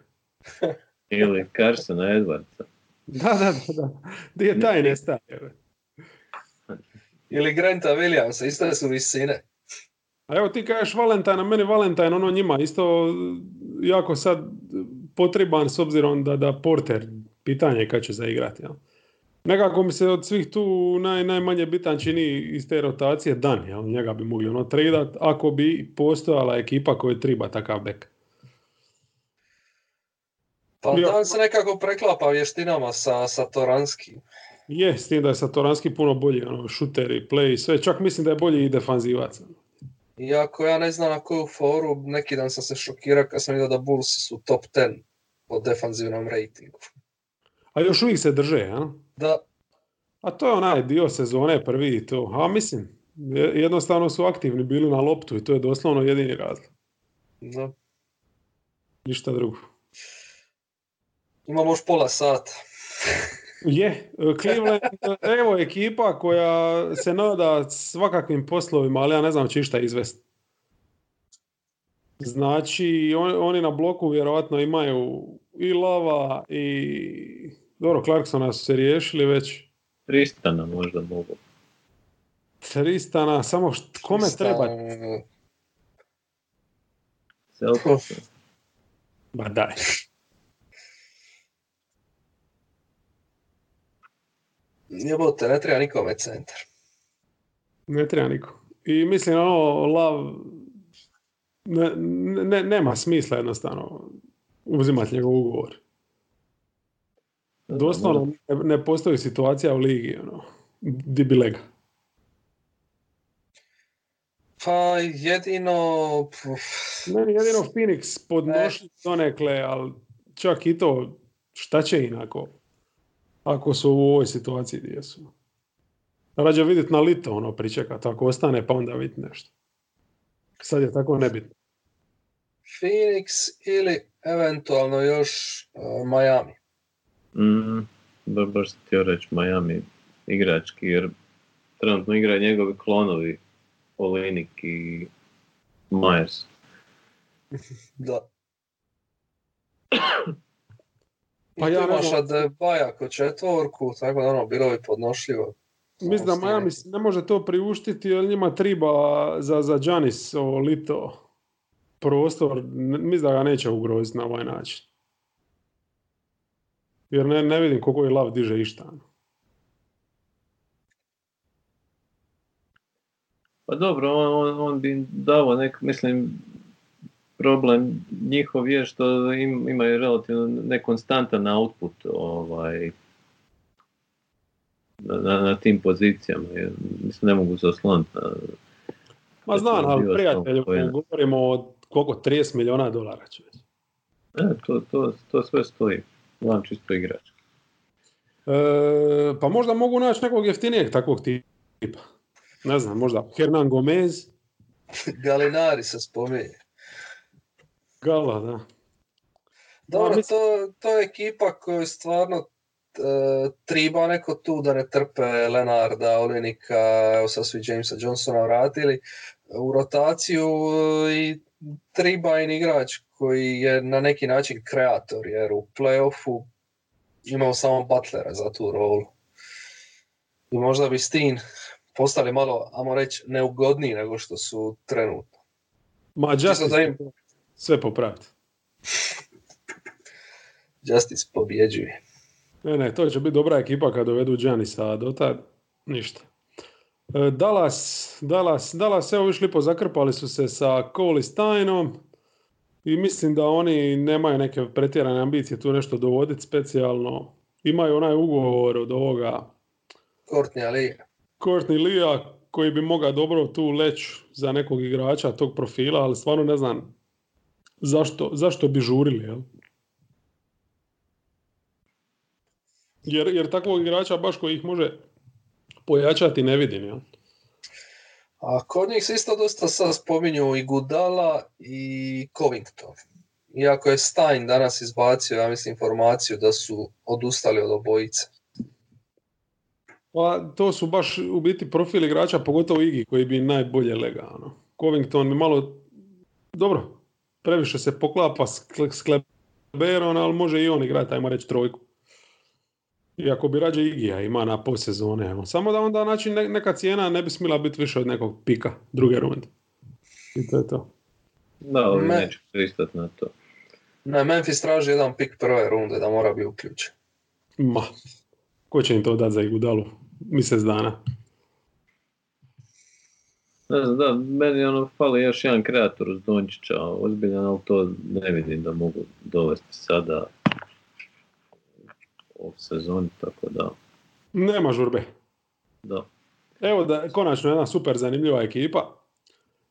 [LAUGHS] Ili Carsona Edwardsa. Da, da, da, da. Di je taj nestaje? Ili Granta Williamsa, iste su visine. A evo ti kažeš Valentine, a meni Valentine ono njima isto jako sad potreban s obzirom da, da Porter pitanje je kad će zaigrati. Jel? Nekako mi se od svih tu naj, najmanje bitan čini iz te rotacije Dan, jel? njega bi mogli ono tradat ako bi postojala ekipa koja treba takav bek. Pa Ja. Dan se nekako preklapa vještinama sa, sa Toranskim. Je, s tim da je Satoranski puno bolji, ono, šuter i play i sve, čak mislim da je bolji i defanzivac. Iako ja ne znam na koju foru, neki dan sam se šokirao kad sam vidio da Bullsi su top 10 po defanzivnom ratingu. A još uvijek se drže, jel? Da, A to je onaj dio sezone prvi i to. A mislim, je- jednostavno su aktivni bili na loptu i to je doslovno jedini razlog. da. Ništa drugo. Imamo još pola sata. [LAUGHS] Je, Cleveland, evo ekipa koja se nada svakakvim poslovima, ali ja ne znam će išta izvesti. Znači, on- oni na bloku vjerojatno imaju i Lava i... Dobro, Clarksona su se riješili već. Tristana možda mogu. Tristana, samo št- kome treba? Stan- Celtics. Ba daj. Jebote, ne treba nikome centar. Ne treba niko. I mislim, ono, Lav, ne, ne, nema smisla jednostavno uzimati njegov ugovor. Doslovno ne, ne postoji situacija u ligi, ono, di bi lega. Pa jedino... Meni jedino Phoenix podnoši donekle, ali čak i to, šta će inako, ako su u ovoj situaciji gdje su. Rađe vidjeti na lito, ono, pričekati, ako ostane, pa onda vidjeti nešto. Sad je tako nebitno. Phoenix ili eventualno još uh, Miami. Mm, ba, baš sam htio reći Miami igrački, jer trenutno igraju njegovi klonovi Olinik i Myers. [LAUGHS] Da. Pa I ja imaš. Adebayo ko četvorku, tako da ono, bilo bi podnošljivo. Mislim da Miami ne može to priuštiti jer njima triba za, za Giannis ovo lito prostor, mislim da ga neće ugroziti na ovaj način. Jer ne, ne vidim koliko je lav diže išta. Pa dobro, on, on, on bi dao nek, mislim, problem njihov je što im, imaju relativno nekonstantan output ovaj, na, na, na tim pozicijama. Jer, mislim, ne mogu se osloniti na... Ma znam, ali prijatelju, koji- govorimo o koliko, 30 milijuna dolara će. E, to, to, to sve stoji. Gledam čisto igrač. E, pa možda mogu naći nekog jeftinijeg takvog tipa. Ne znam, možda Hernan Gomez, [LAUGHS] Galinari se spominje. Gala, da. Dobro, to, to je ekipa koju stvarno e, triba neko tu da ne trpe Lenarda, Olinika, evo sad su i Jamesa Johnsona vratili u rotaciju e, i triba im igrač koji je na neki način kreator, jer u playoffu imao samo Butlera za tu rolu. I možda bi Steen postali malo, ajmo reći, neugodniji nego što su trenutno. Ma Justice da im [LAUGHS] sve popraviti. [LAUGHS] Justice pobjeđuje. Ne, ne, to će biti dobra ekipa kad dovedu Giannisa, a do tad ništa. E, Dallas, Dallas, Dallas, evo viš lipo zakrpali su se sa Cole Steinom i mislim da oni nemaju neke pretjerane ambicije tu nešto dovoditi specijalno. Imaju onaj ugovor od ovoga Courtney Ali. Courtney Lee koji bi mogao dobro tu leći za nekog igrača tog profila, ali stvarno ne znam zašto, zašto bi žurili, jel? Jer, jer takvog igrača baš koji ih može pojačati ne vidim, jel? A kod njih se isto dosta sad spominju i Gudala i Covington. Iako je Stein danas izbacio, ja mislim, informaciju da su odustali od obojice. Pa to su baš u biti profil igrača, pogotovo Igi koji bi najbolje legao. ono. Covington mi malo, dobro, previše se poklapa s, s Kleberom, ali može i on igrati, ajmo reći, trojku. Iako bi rađe Igija ima na pol sezone. evo. Samo da onda znači ne- neka cijena ne bi smjela biti više od nekog pika druge runde. I to je to. Da, ovi Me- neće pristati na to. Ne, Memphis traži jedan pik prve runde da mora biti uključen. Ma, ko će im to dati za Igudalu? Mjesec dana. Ne znam, da, meni ono fali još jedan kreator uz Dončića, ozbiljan, ali to ne vidim da mogu dovesti sada u sezoni, tako da, Nema žurbe. da. Evo da, konačno jedna super zanimljiva ekipa.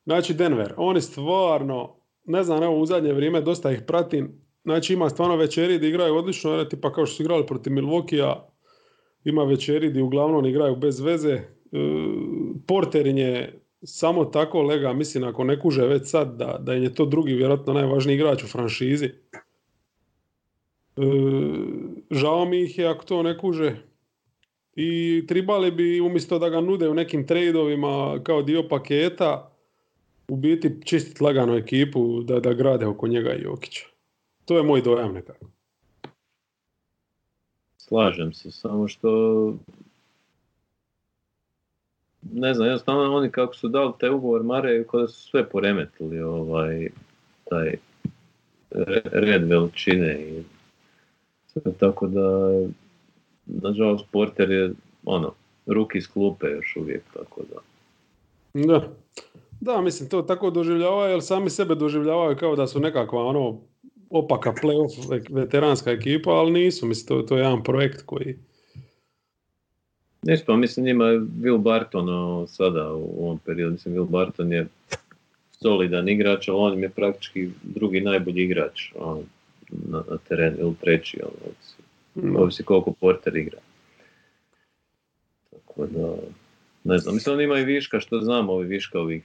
Znači Denver, oni stvarno, ne znam, evo u zadnje vrijeme dosta ih pratim. Znači ima stvarno večeri gdje igraju odlično, evo, tipa kao što su igrali protiv Milwaukee ima večeri gdje uglavnom igraju bez veze. E, Porter im je samo tako lega, mislim ako ne kuže već sad da, da je to drugi vjerojatno najvažniji igrač u franšizi. E, žao mi ih je ako to ne kuže. I tribali bi umjesto da ga nude u nekim tradeovima kao dio paketa, u biti čistiti lagano ekipu da, da grade oko njega i Jokića. To je moj dojam nekako. Slažem se, samo što ne znam, jednostavno oni kako su dali taj ugovor Mare, kao da su sve poremetili ovaj, taj re- red veličine i tako da nažalost Porter je ono, ruki iz klupe još uvijek, tako da. Da. Da, mislim, to tako doživljavaju, jer sami sebe doživljavaju kao da su nekakva ono opaka playoff ve- veteranska ekipa, ali nisu, mislim, to, to je jedan projekt koji... Ništa, pa mislim njima je Will Barton ono, sada u ovom periodu, mislim Will Barton je solidan igrač, ali on im je praktički drugi najbolji igrač ono, na, na terenu, ili treći, ono, ovisi, Mm. ovisi koliko Porter igra. Tako da, ne znam, mislim oni imaju viška, što znam, ovi viška ovih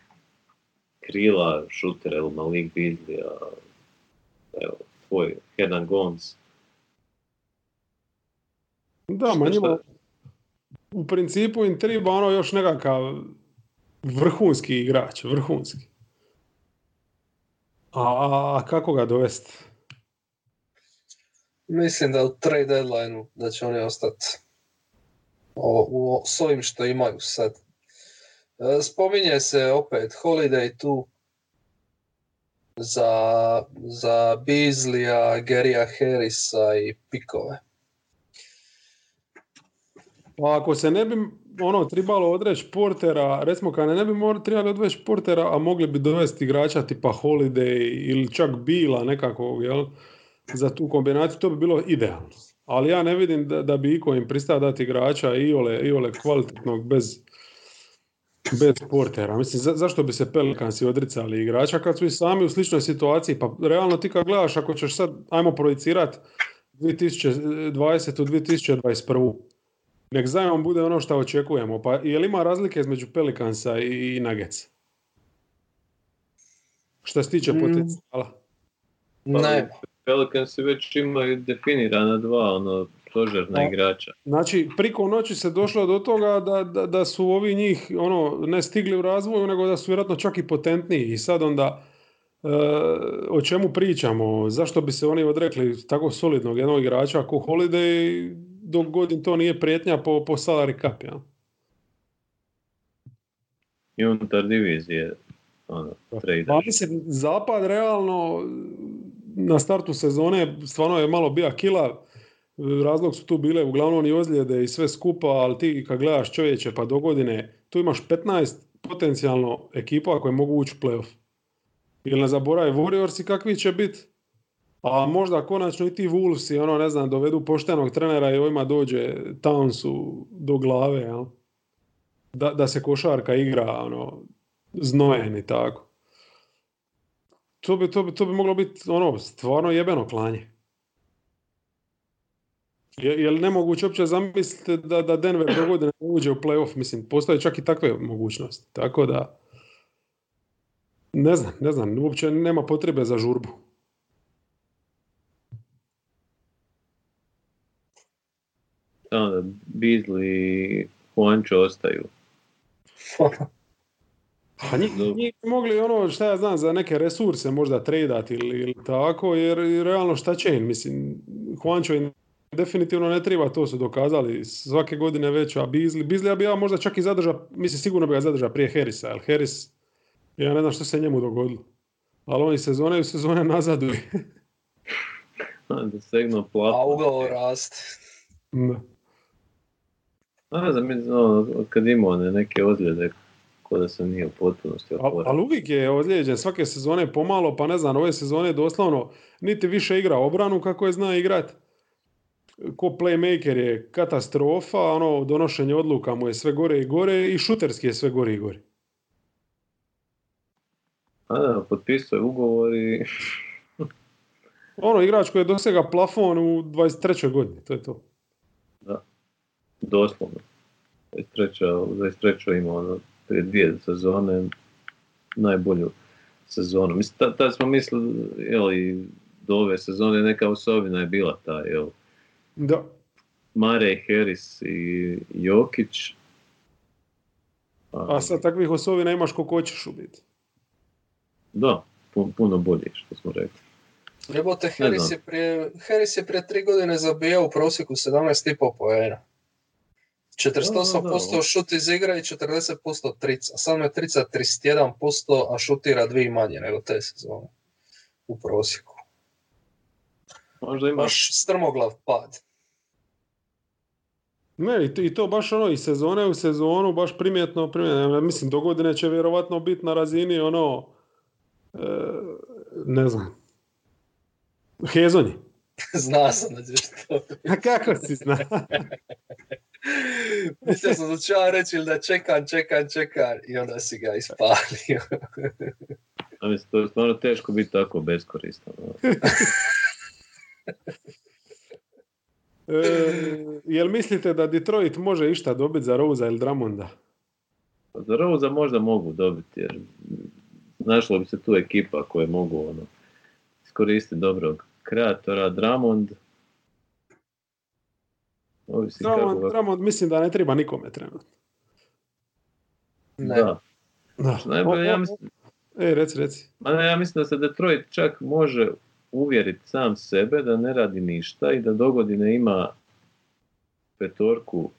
krila, šutera, ili Beasley, a, evo, tvoj Hernan Gons. Da, ma njima u principu im treba ono još nekakav vrhunski igrač, vrhunski. A, a, a kako ga dovesti? Mislim da u trade deadline da će oni ostati o- u, s ovim što imaju sad. E, Spominje se opet Holiday tu za, za Beasleya, Gerija Harrisa i pikove. Pa ako se ne bi ono trebalo odreći Portera, recimo kad ne bi mor- trebali odreći Portera, a mogli bi dovesti igrača tipa Holiday ili čak Bila nekakvog, jel? Za tu kombinaciju, to bi bilo idealno. ali ja ne vidim da, da bi iko im pristao dati igrača iole, iole kvalitetnog bez, bez portera. Mislim, za- zašto bi se Pelikansi odricali igrača kad su i sami u sličnoj situaciji? Pa realno ti kad gledaš, ako ćeš sad, ajmo projicirati 2020. u 2021. Nek zajmom bude ono što očekujemo. Pa je li ima razlike između Pelikansa i, i Nuggetsa? Što se tiče Mm. potencijala. Ne, Pelicans već imaju definirana dva ono, stožerna Da. igrača. Znači, priko noći se došlo do toga da, da, da su ovi njih ono, ne stigli u razvoju, nego da su vjerojatno čak i potentniji. I sad onda, e, o čemu pričamo? Zašto bi se oni odrekli tako solidnog jednog igrača ako Holiday dok god im to nije prijetnja po, po salary cap, ja? I unutar divizije ono, trade. Pa mislim, zapad realno na startu sezone stvarno je malo bija kila. Razlog su tu bile uglavnom i ozljede i sve skupa, ali ti kad gledaš čovječe pa do godine, tu imaš 15 potencijalno ekipa koje mogu ući u playoff. Ili ne zaboravi Warriorsi kakvi će biti, a možda konačno i ti Wolvesi, ono ne znam, dovedu poštenog trenera i ovima dođe Townsu do glave, jel? Da, da se košarka igra, ono, znojen i tako. To bi, to bi, to bi moglo biti ono, stvarno jebeno klanje. Je, je li nemoguće uopće zamisliti da, da Denver do godine ne uđe u playoff? Mislim, postoje čak i takve mogućnosti. Tako da, ne znam, ne znam, uopće nema potrebe za žurbu. Onda Beasley i Juancho ostaju. [LAUGHS] Pa njih, Dobro. njih bi mogli ono, šta ja znam, za neke resurse možda tradati ili, ili tako, jer i realno šta će im, mislim, Juancho im definitivno ne treba, to su dokazali svake godine već, a Beasley, Beasley bi ja možda čak i zadržao, mislim sigurno bi ga zadržao prije Harrisa, jer Harris, ja ne znam što se njemu dogodilo. Ali oni sezone u sezone nazaduje. Onda segnuo a. Da. A ne znam, ono, od kad imao one neke ozljede, ko da se nije u potpunosti oporavio. Ali uvijek je ozlijeđen svake sezone pomalo, pa ne znam, ove sezone doslovno niti više igra obranu kako je zna igrat. Ko playmaker je katastrofa, ono donošenje odluka mu je sve gore i gore i šuterski je sve gore i gore. A da, potpisao je ugovor i [LAUGHS] Ono igrač koji je dosega plafon u 23. godini, to je to. doslovno. 23. u 23. imao ono, prije dvije sezone najbolju sezonu. Mislim, tad, smo mislili, jel, i do ove sezone neka osobina je bila ta, jel, Da. Mare, Harris i Jokić. A sad takvih osovina imaš koliko hoćeš u biti. Da, pu- puno bolji, što smo rekli. Jebote, Harris je, prije, Harris je prije tri godine zabijao u prosjeku 17,5 poena. 48% šut iz igre i 40% trica. Samo je trica 31%, a šutira dvije manje nego te sezone. U prosjeku. Možda ima Baš strmoglav pad. Ne, i to, i to baš ono, i sezone u sezonu, baš primjetno, primjetno. Ja Mislim, do godine će vjerovatno biti na razini ono, e, ne znam, Hezonji. [LAUGHS] Zna sam da ćeš to. A kako si zna? [LAUGHS] [LAUGHS] Mislio sam da ću ja reći ili da čekam, čekam, čekam i onda si ga ispalio. a mislim, to je stvarno teško biti tako beskoristan. ono. [LAUGHS] E, jel mislite da Detroit može išta dobiti za Rosa ili Dramonda? Za Rosa možda mogu dobiti, jer našla bi se tu ekipa koje mogu ono, iskoristiti dobrog kreatora, Dramond. Ovisi mislim da ne treba nikome trenutno. Ne. Da. Da. Najbolje, O- ja mislim, E, reci, reci. Ma ne, ja mislim da se Detroit čak može uvjeriti sam sebe da ne radi ništa i da dogodine ima petorku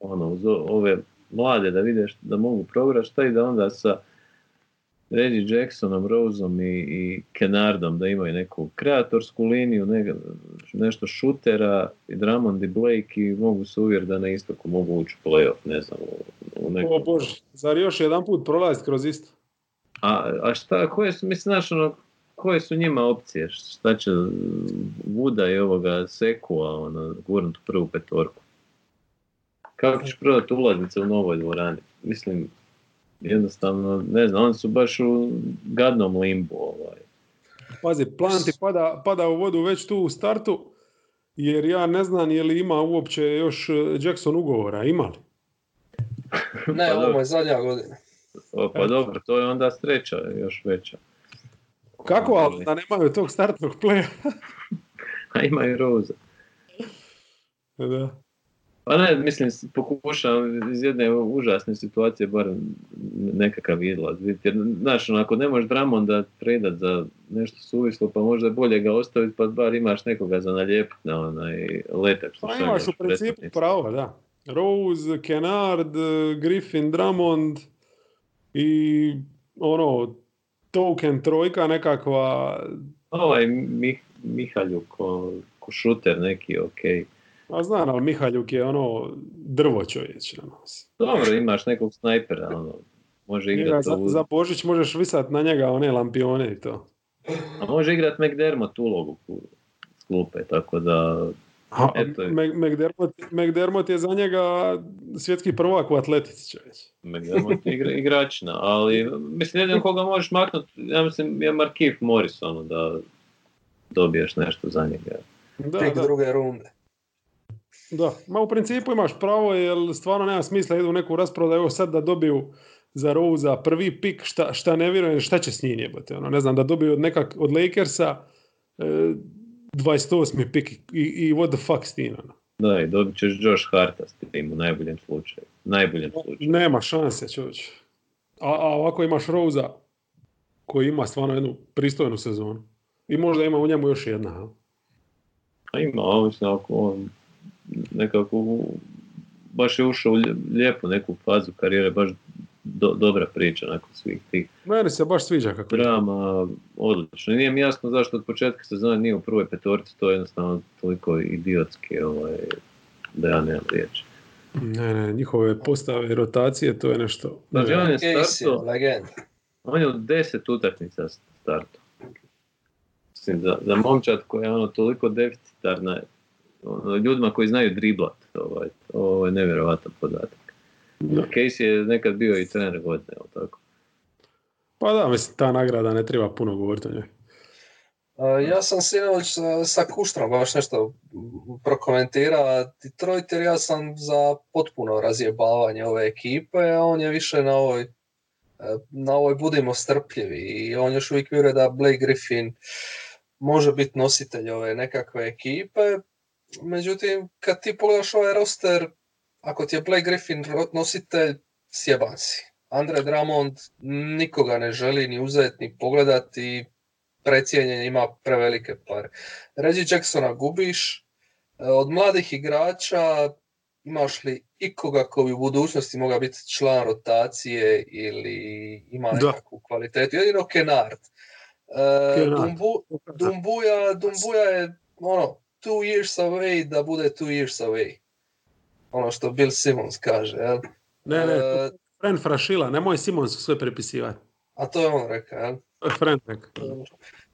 ono, uz ove mlade da vide da mogu provjerati šta i da onda sa Reggie Jacksonom, Roseom i, i Kennardom da imaju neku kreatorsku liniju, ne, nešto šutera i Drummond i Blake i mogu se uvjeriti da na istoku mogu ući u playoff, ne znam, u, u nekom O Bože, zar još jedan put prolaziti kroz isto? A, a šta, koje su, mislim, znaš, ono, koje su njima opcije? Šta će Vuda i ovoga Sekua, ono, gurnut prvu petorku. Kako ćeš prodati ulaznice u novoj dvorani? Mislim, jednostavno, ne znam, oni su baš u gadnom limbu. Ovaj. Pazi, plan ti pada, pada u vodu već tu u startu, jer ja ne znam je li ima uopće još e, Jackson ugovora, ima li? [LAUGHS] Ne, Pa ovo je zadnja godina. O, pa dobro, to je onda sreća još veća. Kako, ali da nemaju tog startnog playa? [LAUGHS] A ima i Rosa. da. Pa ne, mislim, pokušavam iz jedne užasne situacije bar nekakav izlaz. Jer, znaš, ako ne možeš Dramonda predat za nešto suvislo, pa možda je bolje ga ostaviti, pa bar imaš nekoga za nalijepit na onaj letak. što Pa imaš u principu pravo, da. Rose, Kennard, Griffin, Drummond i ono, token trojka nekakva, Ovaj Mih, Mihalju ko, ko šuter neki, ok. A znam, ali Mihaljuk je ono drvo čovječ. Ono. Dobro, imaš nekog snajpera, ono, može Njega igrat, za, u- za Božić možeš visat na njega one lampione i to. a može igrat McDermott ulogu klupe, tako da A Eto je. McDermott, McDermott je za njega svjetski prvak u atletici čovječ. McDermott je igra, igračina, ali mislim jedino koga možeš maknuti, ja mislim je Markif Morris, ono, da dobiješ nešto za njega. Da, Pik da, druge runde. Da. Ma u principu imaš pravo, jer stvarno nema smisla idu u neku raspravu da evo sad da dobiju za Rose prvi pik, šta, šta ne vjerujem, šta će s njim jebote. Ono, ne znam, da dobiju od, nekak, od Lakersa e, 28. pik i, i what the fuck s tim. Ono. Da, i dobit ćeš Josh Harta s tim u najboljem slučaju. Najboljem slučaju. Nema šanse čovječ. A, a ovako imaš Rosa koji ima stvarno jednu pristojnu sezonu. I možda ima u njemu još jedna. A ima, ovisno ako on nekako u- baš je ušao u lijepu neku fazu karijere, baš do- dobra priča nakon svih tih Meni se baš sviđa kako je. drama, odlično. Nije mi jasno zašto od početka sezone nije u prvoj petorci, to je jednostavno toliko idiotski ovaj, da ja nemam riječi. Ne, ne, njihove postave rotacije, to je nešto. Znači, on je legenda. on je u deset utakmica startu. Mislim, za, za momčad koja je ono toliko deficitarna, ljudima koji znaju driblat, ovaj, ovo je nevjerovatan podatak. Da. Casey je nekad bio i trener godine, jel tako? Pa da, mislim, ta nagrada ne treba puno govoriti o njoj. Ja sam sinoć sa- sa Kuštrom baš nešto prokomentirao. Detroit jer ja sam za potpuno razjebavanje ove ekipe, a on je više na ovoj e, na ovoj budimo strpljivi i on još uvijek vjeruje da Blake Griffin može biti nositelj ove nekakve ekipe. Međutim, kad ti pogledaš ovaj roster, ako ti je Blake Griffin nositelj, sjeban si. Andre Drummond nikoga ne želi ni uzeti, ni pogledati, precijenjen ima prevelike pare. Reggie Jacksona gubiš, e, od mladih igrača imaš li ikoga ko bi u budućnosti mogao biti član rotacije ili ima Da. nekakvu kvalitetu. Jedino Kennard. E. Dumbu, Dumbuja, Dumbuja je ono, two years away da bude two years away. Ono što Bill Simmons kaže, jel? Ne, ne, E, Fren Frašila, nemoj Simonsu sve prepisivati. a to je on rekao, jel? To je Fren rekao.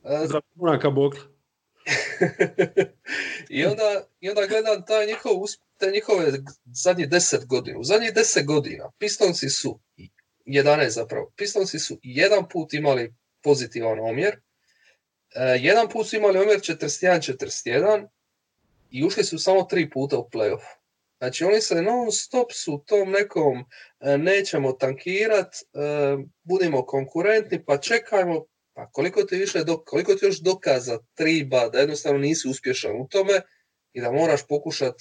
E, Za kabokla. [LAUGHS] I onda, I onda gledam taj njihov, usp- te njihove zadnjih deset godina. U zadnjih deset godina Pistonci su, 11 zapravo, Pistonci su jedan put imali pozitivan omjer, e, jedan put su imali omjer 41-41 i ušli su samo tri puta u playoff. Znači oni se non stop su u tom nekom e, nećemo tankirat, e, budimo konkurentni, pa čekajmo, pa koliko ti više, do, koliko ti još dokaza triba da jednostavno nisi uspješan u tome i da moraš pokušat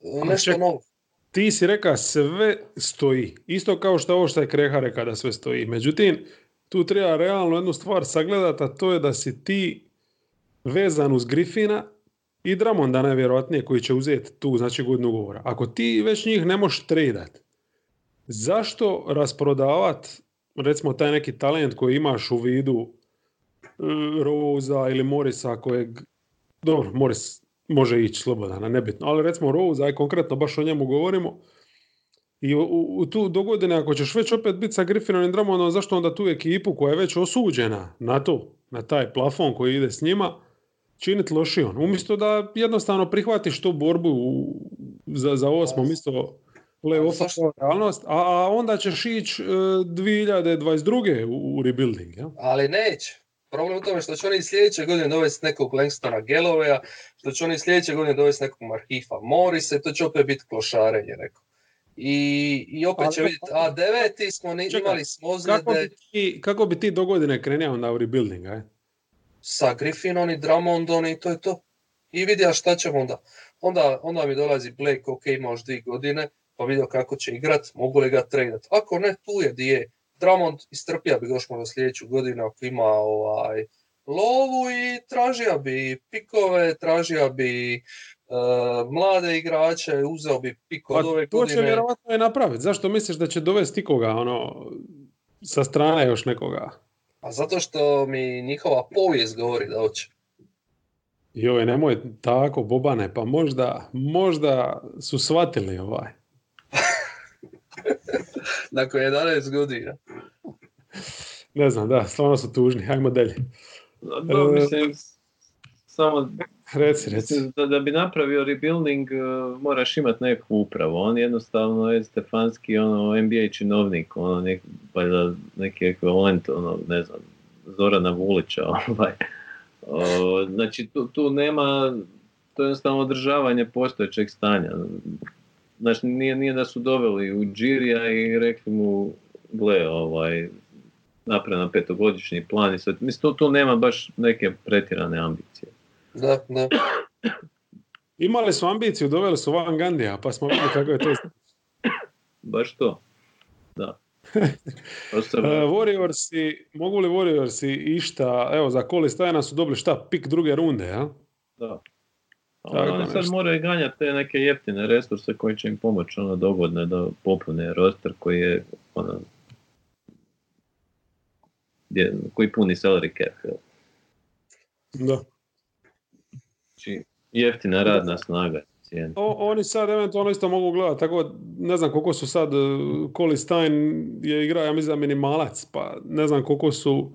e, nešto ček- novo. Ti si reka sve stoji. Isto kao što ovo što je Kreha rekao da sve stoji. Međutim, tu treba realno jednu stvar sagledati, a to je da si ti vezan uz Griffina i Dramonda najvjerojatnije koji će uzeti tu znači godinu ugovora. Ako ti već njih ne možeš tradat, zašto rasprodavat recimo taj neki talent koji imaš u vidu e, Rosa ili Morisa kojeg dobro, Morris može ići slobodan, nebitno, ali recimo Rose, aj konkretno baš o njemu govorimo, i u, u, tu do godine ako ćeš već opet biti sa Griffinom i Drummondom, zašto onda tu ekipu koja je već osuđena na to, na taj plafon koji ide s njima, činiti lošijom. Umjesto da jednostavno prihvatiš tu borbu u- za, za osmo mjesto play-offa kao realnost, a, a onda ćeš ići e, 2022. u, u rebuilding. Ja? Ali neće. Problem u tome što će oni sljedeće godine dovesti nekog Langstona Gelovea, što će oni sljedeće godine dovesti nekog Marhifa Morisa, to će opet biti klošarenje neko. I, i opet Ali će vidjeti, a deveti smo, Čekaj, imali smo Kako, ozljede bi ti, kako bi ti do godine u rebuilding? Aj? Sa Griffinom i Drummondom i to je to. I vidja šta ćemo onda. Onda, onda mi dolazi Blake, ok, ima još dvije godine, pa vidio kako će igrat, mogu li ga tradat. Ako ne, tu je di je. Drummond istrpija bi još možda sljedeću godinu ako ima ovaj, lovu i tražija bi pikove, tražija bi e, mlade igrače, uzeo bi pik Pa od ove to će godine. vjerojatno i napraviti. Zašto misliš da će dovesti ikoga, ono, sa strane još nekoga? A zato što mi njihova povijest govori da hoće. Joj, nemoj tako, Bobane, pa možda, možda su shvatili ovaj. [LAUGHS] Nakon 11 godina. Ne znam, da, stvarno su tužni. Ajmo dalje. Da, mislim, samo Reci, reci. Da, da bi napravio rebuilding uh, moraš imati neku upravu. On jednostavno je Stefanski ono, NBA činovnik, ono, nek, valjda neki ekvivalent, ono, ne znam, Zorana Vulića. [LAUGHS] Ovaj. O, znači tu, tu nema, to je jednostavno održavanje postojećeg stanja. Znači nije, nije da su doveli u Džirija i rekli mu, gle, ovaj, napravi na petogodišnji plan i sve. Mislim, tu, tu nema baš neke pretjerane ambicije. Da, da. [COUGHS] Imali su ambiciju, doveli su Van Gandija, pa smo vidjeli kako je to. [COUGHS] Baš to. Da. [LAUGHS] Uh, Warriorsi, mogu li Warriorsi išta, evo za Koli Stajana su dobili šta, pik druge runde, ja? da. A oni sad nešto. moraju ganjati te neke jeftine resurse koji će im pomoći ono dogodne da popune roster koji je ono, gdje- koji puni salary cap. jel? Da. Znači, jeftina radna snaga cijena. O, oni sad eventualno isto mogu gledati, tako ne znam koliko su sad, Koli Stein je igrao, ja mislim da minimalac, pa ne znam koliko su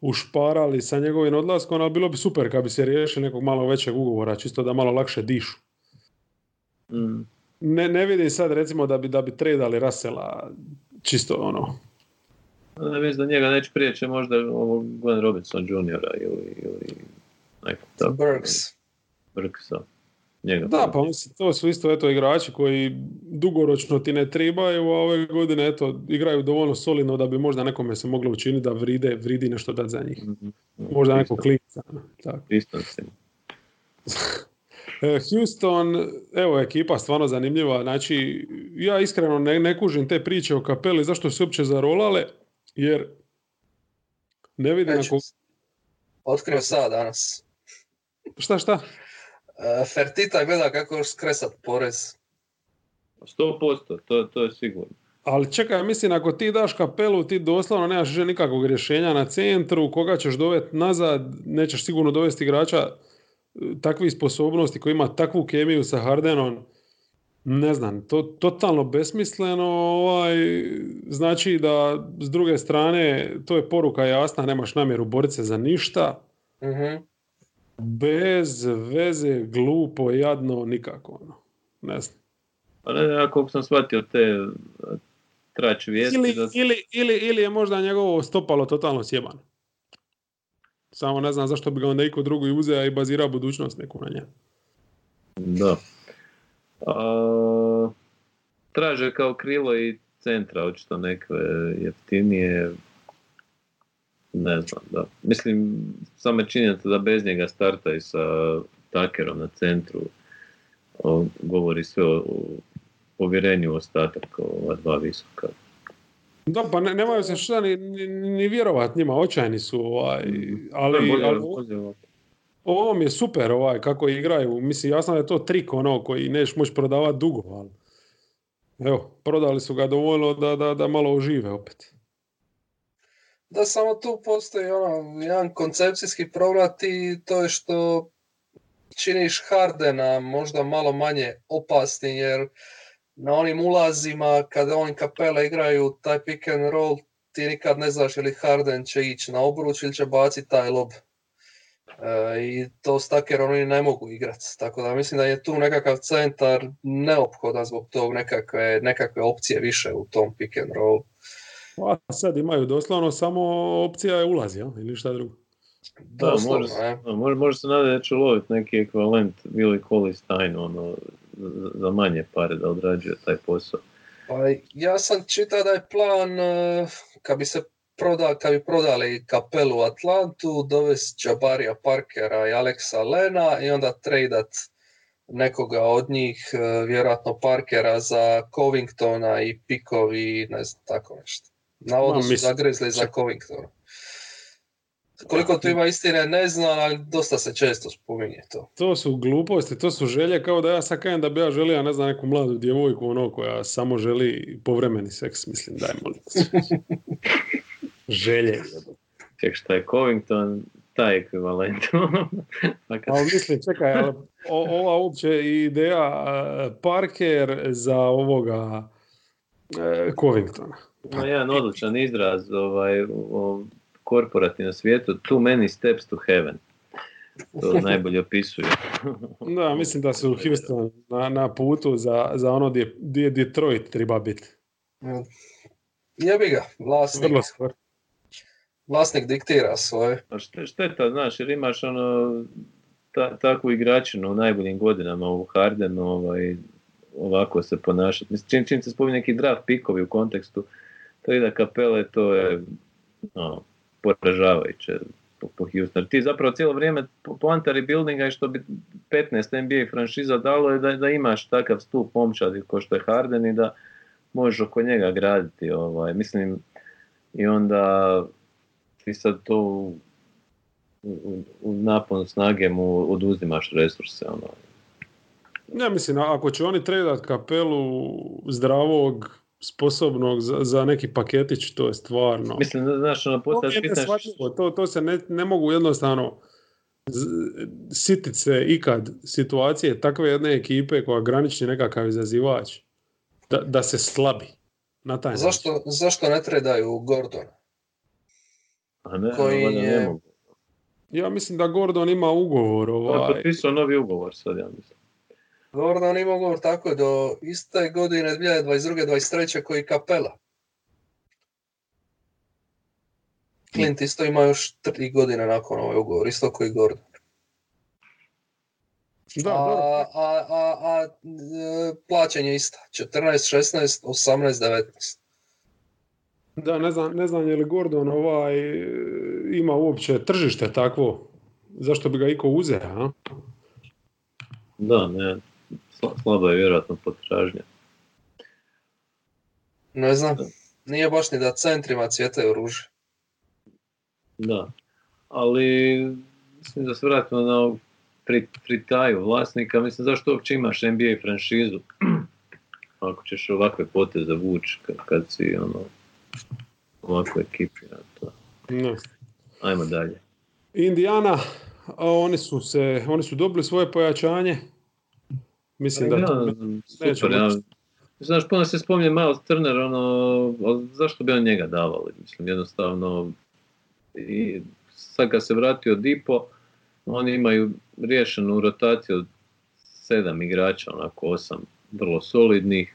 ušparali sa njegovim odlaskom, ali bilo bi super kad bi se riješili nekog malo većeg ugovora, čisto da malo lakše dišu. Mm. Ne, ne vidim sad recimo da bi, da bi tradali Rasela, čisto ono, Ne mislim da njega neće prijeći možda ovog Glenn Robinson Jr. ili, ili neko tako. Burks. Burksa. Njega Da, pa mislim, to su isto eto igrači koji dugoročno ti ne trebaju, a ove godine eto igraju dovoljno solidno da bi možda nekome se moglo učiniti da vride, vridi nešto dati za njih. Mhm. Možda neko. Pistonsima. [LAUGHS] E, Houston, evo ekipa stvarno zanimljiva. Znači, ja iskreno ne, ne kužim te priče o kapeli, zašto su uopće zarolale, jer ne vidim Neću. ako... Otkrio sad danas. Šta, šta? Fertita gleda kako još skresat porez. 100%, to, to je sigurno. Ali čekaj, mislim, ako ti daš kapelu, ti doslovno nemaš više nikakvog rješenja na centru, koga ćeš dovesti nazad, nećeš sigurno dovesti igrača e, takvih sposobnosti koji ima takvu kemiju sa Hardenom, ne znam, to totalno besmisleno, ovaj, znači da s druge strane, to je poruka jasna, nemaš namjeru boriti se za ništa, Mhm. Bez veze, glupo, jadno, nikako, ono. ne znam. Pa ne, ja koliko sam shvatio te e, trač vijesti Ili, da ili, ili, ili je možda njegovo stopalo totalno sjebano. Samo ne znam zašto bi ga onda iko drugi uzeo i bazirao budućnost neku na nje. Da. A, traže kao krilo i centra, očito neke jeftinije. Ne znam, da. Mislim, sama činjenica da bez njega starta i sa Takerom na centru o, govori sve o, o povjerenju u ostatak ova dva visoka. Da, pa ne, nemaju se šta ni, ni, ni vjerovat njima, očajni su, ovaj, ali, Bolje- ali bolje- ovo mi je super ovaj, kako igraju. Mislim, jasno da je to trik ono koji nećeš moći prodavati dugo, ali evo, prodali su ga dovoljno da, da, da malo ožive opet. Da, samo tu postoji ono, jedan koncepcijski problem, ti to je što činiš Hardena možda malo manje opasni, jer na onim ulazima, kada oni kapele igraju taj pick and roll, ti nikad ne znaš ili Harden će ići na obruč ili će baciti taj lob. E, I to s Tuckerom oni ne mogu igrati. Tako da mislim da je tu nekakav centar neophodan zbog tog nekakve, nekakve opcije više u tom pick and roll. Pa sad imaju doslovno samo opcija je ulazi, jel? ili šta drugo. Da, Doslovno, može, može, može se nadati da će loviti neki ekvivalent Coley Stein, ono, za- manje pare da odrađuje taj posao. Pa ja sam čitao da je plan e, kad bi se proda, kad bi prodali kapelu u Atlantu, dovesti Jabarija Parkera i Alexa Lena i onda tradat nekoga od njih, e, vjerojatno Parkera za Covingtona i pikovi, ne znam, tako nešto. Navodno su zagrizli za Covingtona. Koliko tu ima istine ne znam, ali dosta se često spominje to. To su gluposti, to su želje kao da ja sad kažem da bi ja želio, ne znam, neku mladu djevojku ono koja samo želi povremeni seks, mislim, daj molim. te. [LAUGHS] Želje. Ček, šta je Covington, taj ekvivalent. [LAUGHS] Pa Ali mislim, čekaj, ali o- ova uopće ideja e, Parker za ovoga e, Covingtona. Ima jedan odličan izraz ovaj, o korporativnom svijetu, too many steps to heaven. To [LAUGHS] najbolje opisuje. Da, mislim da su [LAUGHS] Houston na, na putu za, za ono gdje, gdje Detroit treba biti. Jebi ga, vlasnik, vlasnik diktira svoje. A šte- šteta, znaš, jer imaš ono, ta, takvu igračinu u najboljim godinama u Hardenu, ovaj, ovako se ponašati. Mislim, čim, čim se spominje neki draft pikovi u kontekstu, to ide kapele, to je ono, poražavajuće po, po Houstonu. Ti zapravo cijelo vrijeme po- poanta rebuildinga je što bi 15 NBA franšiza dalo je da, da imaš takav stup momčadi kao što je Harden i da možeš oko njega graditi. Ovaj. Mislim, i onda ti sad to u, u, naponu snage mu oduzimaš resurse. Ono. Ja mislim, ako će oni tradat kapelu zdravog, sposobnog za, za neki paketić, to je stvarno... Mislim, znaš, ono, To to, to se ne, ne mogu jednostavno sitit se ikad situacije takve jedne ekipe koja granični nekakav izazivač da, da se slabi na taj način. Zašto, zašto ne tredaju Gordona? a ne, koji valjda je- ne mogu. Ja mislim da Gordon ima ugovor ovaj, potpisao novi ugovor sad, ja mislim. Gordon ima ugovor tako do iste godine 2022. 23. koji kapela. Clint isto ima još tri godine nakon ovaj ugovor, isto koji Gordon. da, a, dobro. a, a, a e, plaćanje isto. 14, 16, 18, 19. Da, ne znam, ne znam je li Gordon ovaj, ima uopće tržište takvo, zašto bi ga iko uzeo, a? Da, ne, slaba je vjerojatno potražnja. Ne znam. Nije baš ni da centrima cvjetaju ruže. Da, ali mislim da se vratimo na pri, pritaju vlasnika, mislim zašto uopće imaš NBA franšizu [CLEARS THROAT] ako ćeš ovakve poteze vući kad, kad si ono ovako ekipiran to. Ne. Ajmo dalje. Indiana, oni su se, oni su dobili svoje pojačanje. Mislim da ja, to neće super, ja, moći. Znaš, puno se spominje Miles Turner, ono, zašto bi on njega davali? Mislim, jednostavno, i sad kad se vratio Dipo, oni imaju riješenu rotaciju od sedam igrača, onako osam vrlo solidnih,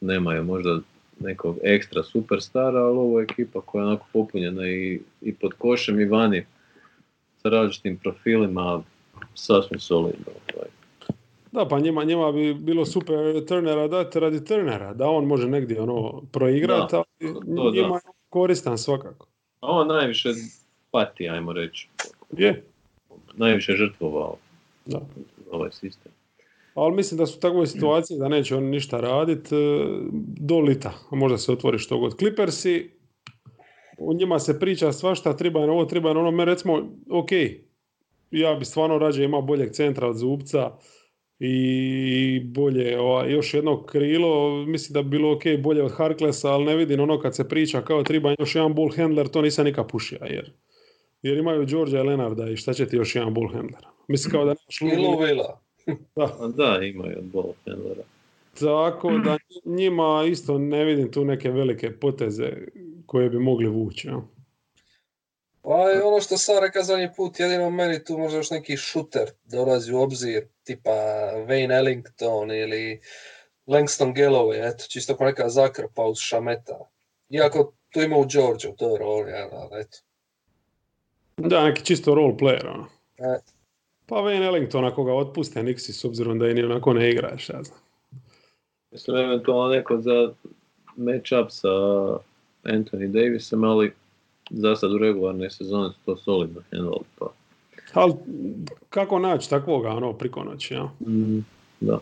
nemaju možda nekog ekstra superstara, ali ovo je ekipa koja je onako popunjena i, i pod košem i vani sa različitim profilima, sasvim solidno. Ovaj. Da, pa njima, njima bi bilo super Turnera dati radi Turnera, da on može negdje ono proigrati, ali to njima je koristan svakako. A on najviše pati, ajmo reći. Je, Najviše žrtvovao da. ovaj sistem. Ali mislim da su u takvoj situaciji da neće oni ništa raditi do lita. A možda se otvori što god. Clippersi, o njima se priča svašta, treba je ovo, treba je ono. Me recimo, ok, ja bi stvarno rađe imao boljeg centra od Zubca i bolje ovaj, još jedno krilo, mislim da bi bilo ok bolje od Harklesa, ali ne vidim ono kad se priča kao treba još jedan bull handler, to nisam nikad pušio, jer, jer imaju Georgia i Lenarda i šta će ti još jedan bull handler? Mislim kao da [CLEARS THROAT] nemaš Luvila. Da. A da, imaju od Ball Handlera. Tako da njima isto ne vidim tu neke velike poteze koje bi mogli vući. Ja. Pa je ono što sam rekao zadnji put, jedino meni tu možda još neki šuter dolazi u obzir, tipa Wayne Ellington ili Langston Galloway, eto, čisto kao neka zakrpa uz šameta. Iako tu ima u Georgia u toj roli, ali eto. Da, neki čisto role player, ono. E. Pa Wayne Ellington ako ga otpuste Nixi s obzirom da i ni onako ne igraš, ja znam. Mislim, eventualno neko za match-up sa Anthony Davisom, ali za sad u regularnoj sezoni su to solidno handlali, pa... Ali kako naći takvoga ono priko noći, ja? Mm, da.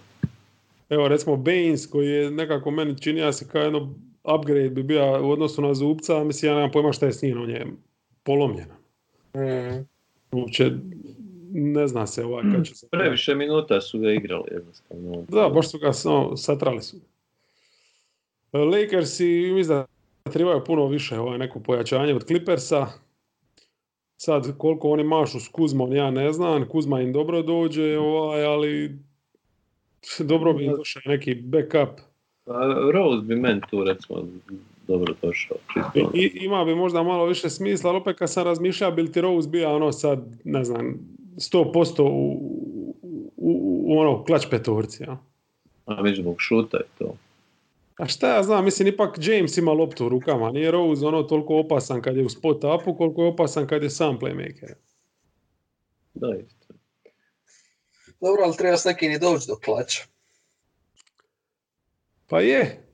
Evo recimo Baines koji je nekako meni čini ja se kao jedno upgrade bi bio u odnosu na Zubca, a mislim ja nemam pojma šta je s njim, on je polomljen. Mm. Uopće ne zna se ovaj kad će se... Previše minuta su ga igrali jednostavno. Da, baš su ga no, satrali su. Lakersi mislim da trebaju puno više ovaj, neko pojačanje od Clippersa. Sad koliko oni mašu s Kuzmom ja ne znam, Kuzma im dobro dođe, ovaj, ali dobro bi im došao neki backup. Pa, Rose bi meni tu recimo dobro došao. Čisto. I, ono. i- ima bi možda malo više smisla, ali opet kad sam razmišljao, bi li ti Rose bio ono sad, ne znam, 100% u, u, u, u ono klač petorci, ja? A već zbog šuta je to. A šta ja znam, mislim, ipak James ima loptu u rukama, nije Rose ono toliko opasan kad je u spot upu, koliko je opasan kad je sam playmaker. Da, isto. Dobro, ali treba s nekim i doći do klača. Pa je,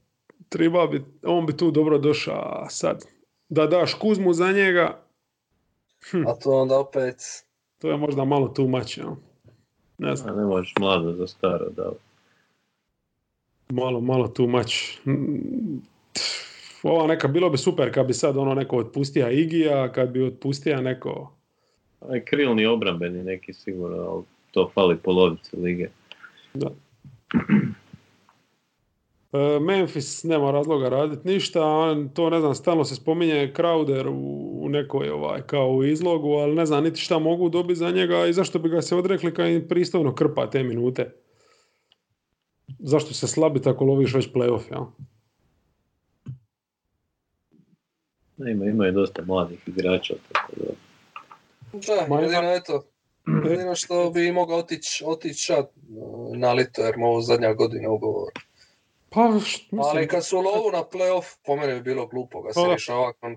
treba bi, on bi tu dobro došao sad. Da daš Kuzmu za njega, A to onda opet... to je možda malo too much, ja. Ne znam. A ne možeš mlado za staro da. Malo, malo too much. Mm, Ova neka, bilo bi super kad bi sad ono neko otpustija Igija, kad bi otpustija neko... Aj krilni obrambeni neki sigurno, ali to fali polovici lige. Da. [CLEARS THROAT] E, Memphis nema razloga raditi ništa, to ne znam, stalno se spominje Crowder u, u nekoj ovaj, kao u izlogu, ali ne znam niti šta mogu dobiti za njega i zašto bi ga se odrekli kad im pristojno krpa te minute. Zašto se slabiti ako loviš već playoff, ja? Ne, Ima, ima i dosta mladih igrača, tako da. Da, Ma jedino eto, jedino što bi mogao otići otić sad na lito, jer mu ovo zadnja godina ugovor. Pa, št- mislim, Ali kad su u lovu na playoff, po mene bi bilo glupo ga se Pa rješava ako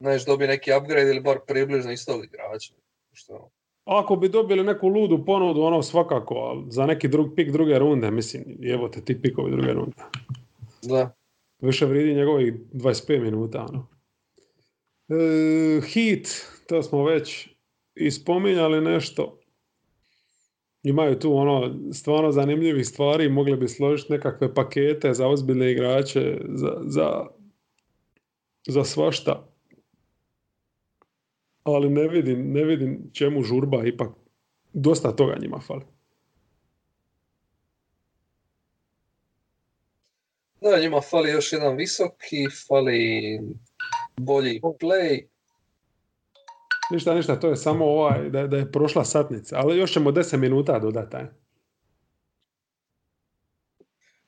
Znaš, dobi neki upgrade ili bar približno istog igrača. Što, Ako bi dobili neku ludu ponudu, ono svakako, ali za neki drug pik druge runde, mislim, evo te ti pikovi druge runde. da. Više vridi njegovih 25 minuta. Ono. E, hit, to smo već i spominjali nešto. Imaju tu ono stvarno zanimljivih stvari, mogli bi složiti nekakve pakete za ozbiljne igrače, za, za, za svašta. Ali ne vidim, ne vidim čemu žurba, ipak dosta toga njima fali. Da, njima fali još jedan visoki, fali bolji play. Ništa, ništa, to je samo ovaj, da, da je prošla satnica, ali još ćemo 10 minuta dodati.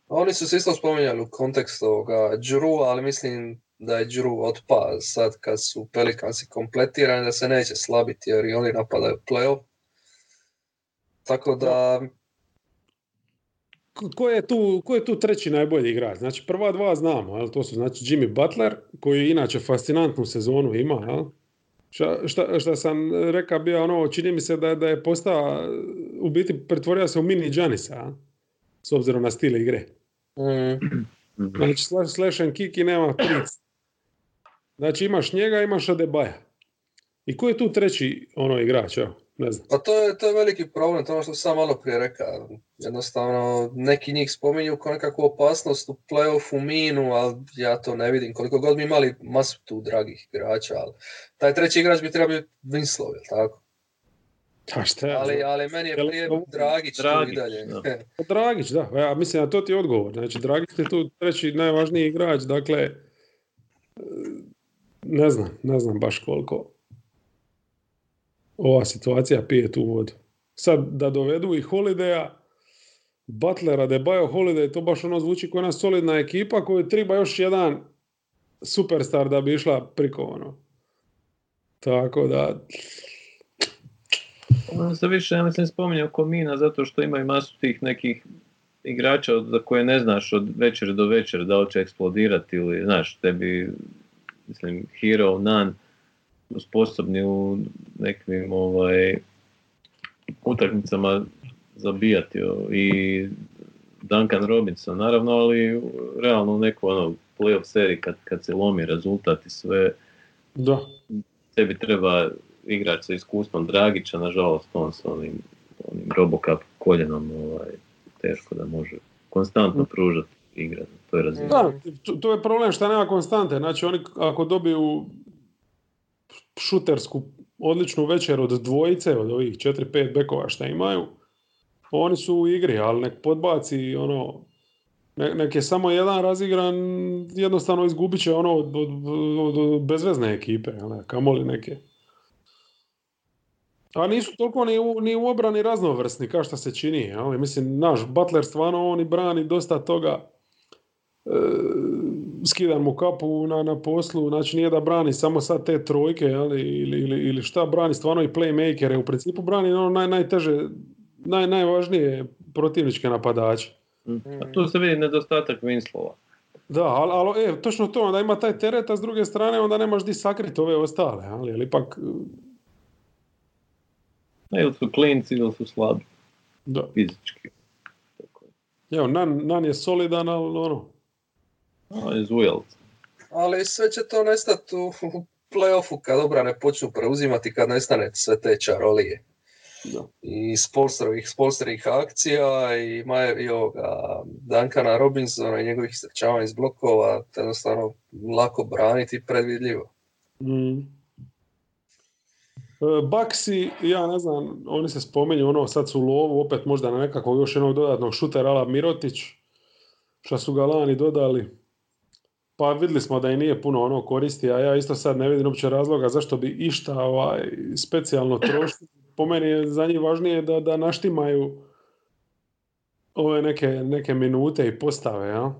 Oni su se isto spominjali u kontekstu ovoga Drew, ali mislim da je Drew otpa sad kad su Pelikansi kompletirani, da se neće slabiti jer i oni napadaju playoff. Tako da, Ko- je, tu, ko je tu treći najbolji igrač? Znači, prva dva znamo, jel? to su znači Jimmy Butler, koji inače fascinantnu sezonu ima, jel? Šta, šta, šta sam rekao bio ono, čini mi se da, je- da je postao, u biti pretvorio se u mini jel? s obzirom na stil igre. mm. Znači, slash, slash and kick i nema pric. Znači, imaš njega, imaš Adebaja. I ko je tu treći ono igrač, evo? Ne znam. pa to je, to je veliki problem, to je ono što sam malo prije rekao. Jednostavno, neki njih spominju kao nekakvu opasnost u playoffu minu, ali ja to ne vidim. Koliko god mi imali masu tu dragih igrača, ali taj treći igrač bi trebao biti Winslow, jel tako? A šta ja Ali, ali meni je prije Dragić, tu Dragić, i dalje. da. Dragić, da. Ja mislim da to ti je odgovor. Znači, Dragić je tu treći najvažniji igrač, dakle, ne znam, ne znam baš koliko ova situacija pije tu vodu. Sad, da dovedu i Holidaya, Butlera, Debajo, Holiday, to baš ono zvuči kao jedna solidna ekipa koju treba još jedan superstar da bi išla priko ono. Tako da, On se više, ja mislim, spominje oko Mina zato što imaju masu tih nekih igrača za koje ne znaš od večer do večer da li će eksplodirati ili, znaš, tebi, mislim, Hero, Nan, sposobni u nekim ovaj, utakmicama zabijati i Duncan Robinson, naravno, ali realno u neku ono, playoff seriji kad, kad se lomi rezultat i sve, da. tebi treba igrač sa iskustvom Dragića, nažalost on sa onim, onim Robocop koljenom ovaj, teško da može konstantno pružati igre na toj razini. Da, to, to je problem što nema konstante. Znači oni ako dobiju šutersku odličnu večer od dvojice, od ovih 4-5 bekova što imaju, oni su u igri, ali nek podbaci ono, ne- nek je samo jedan razigran, jednostavno izgubit će ono od, od, od, od bezvezne ekipe, ne, kamoli neke. A nisu toliko ni u, ni u obrani raznovrsni kao što se čini. Ali mislim, naš Butler stvarno on i brani dosta toga skidam mu kapu na, na poslu, znači nije da brani samo sad te trojke jeli, ili, ili, ili šta brani stvarno i playmakere, u principu brani ono naj, najteže, naj, najvažnije protivničke napadače. Mm. A tu se vidi nedostatak Winslova. Da, ali, ali e, točno to, onda ima taj teret, a s druge strane onda nemaš di sakriti ove ostale, ali, ali ipak, Ne, Ili su klinci ili su slabi da. fizički. Evo, Nan, Nan je solidan, ali ono, On je zujelac. Ali sve će to nestati u, u play-offu kad obrane počnu preuzimati, kad nestane sve te čarolije. da. I Spolsterovih, Spolsterovih akcija i, Maje, i ovoga Duncana Robinsona i njegovih istrčavanja iz blokova, to je jednostavno lako braniti i predvidljivo. Mm. E, Baksi, ja ne znam, oni se spominju, ono, sad su u lovu, opet možda na nekakvog još jednog dodatnog šutera ala Mirotić, što su ga lani dodali. Pa vidjeli smo da i nije puno ono koristi, a ja isto sad ne vidim uopće razloga zašto bi išta ovaj, specijalno trošili. Po meni je za njih važnije da, da naštimaju ove neke, neke minute i postave, ja?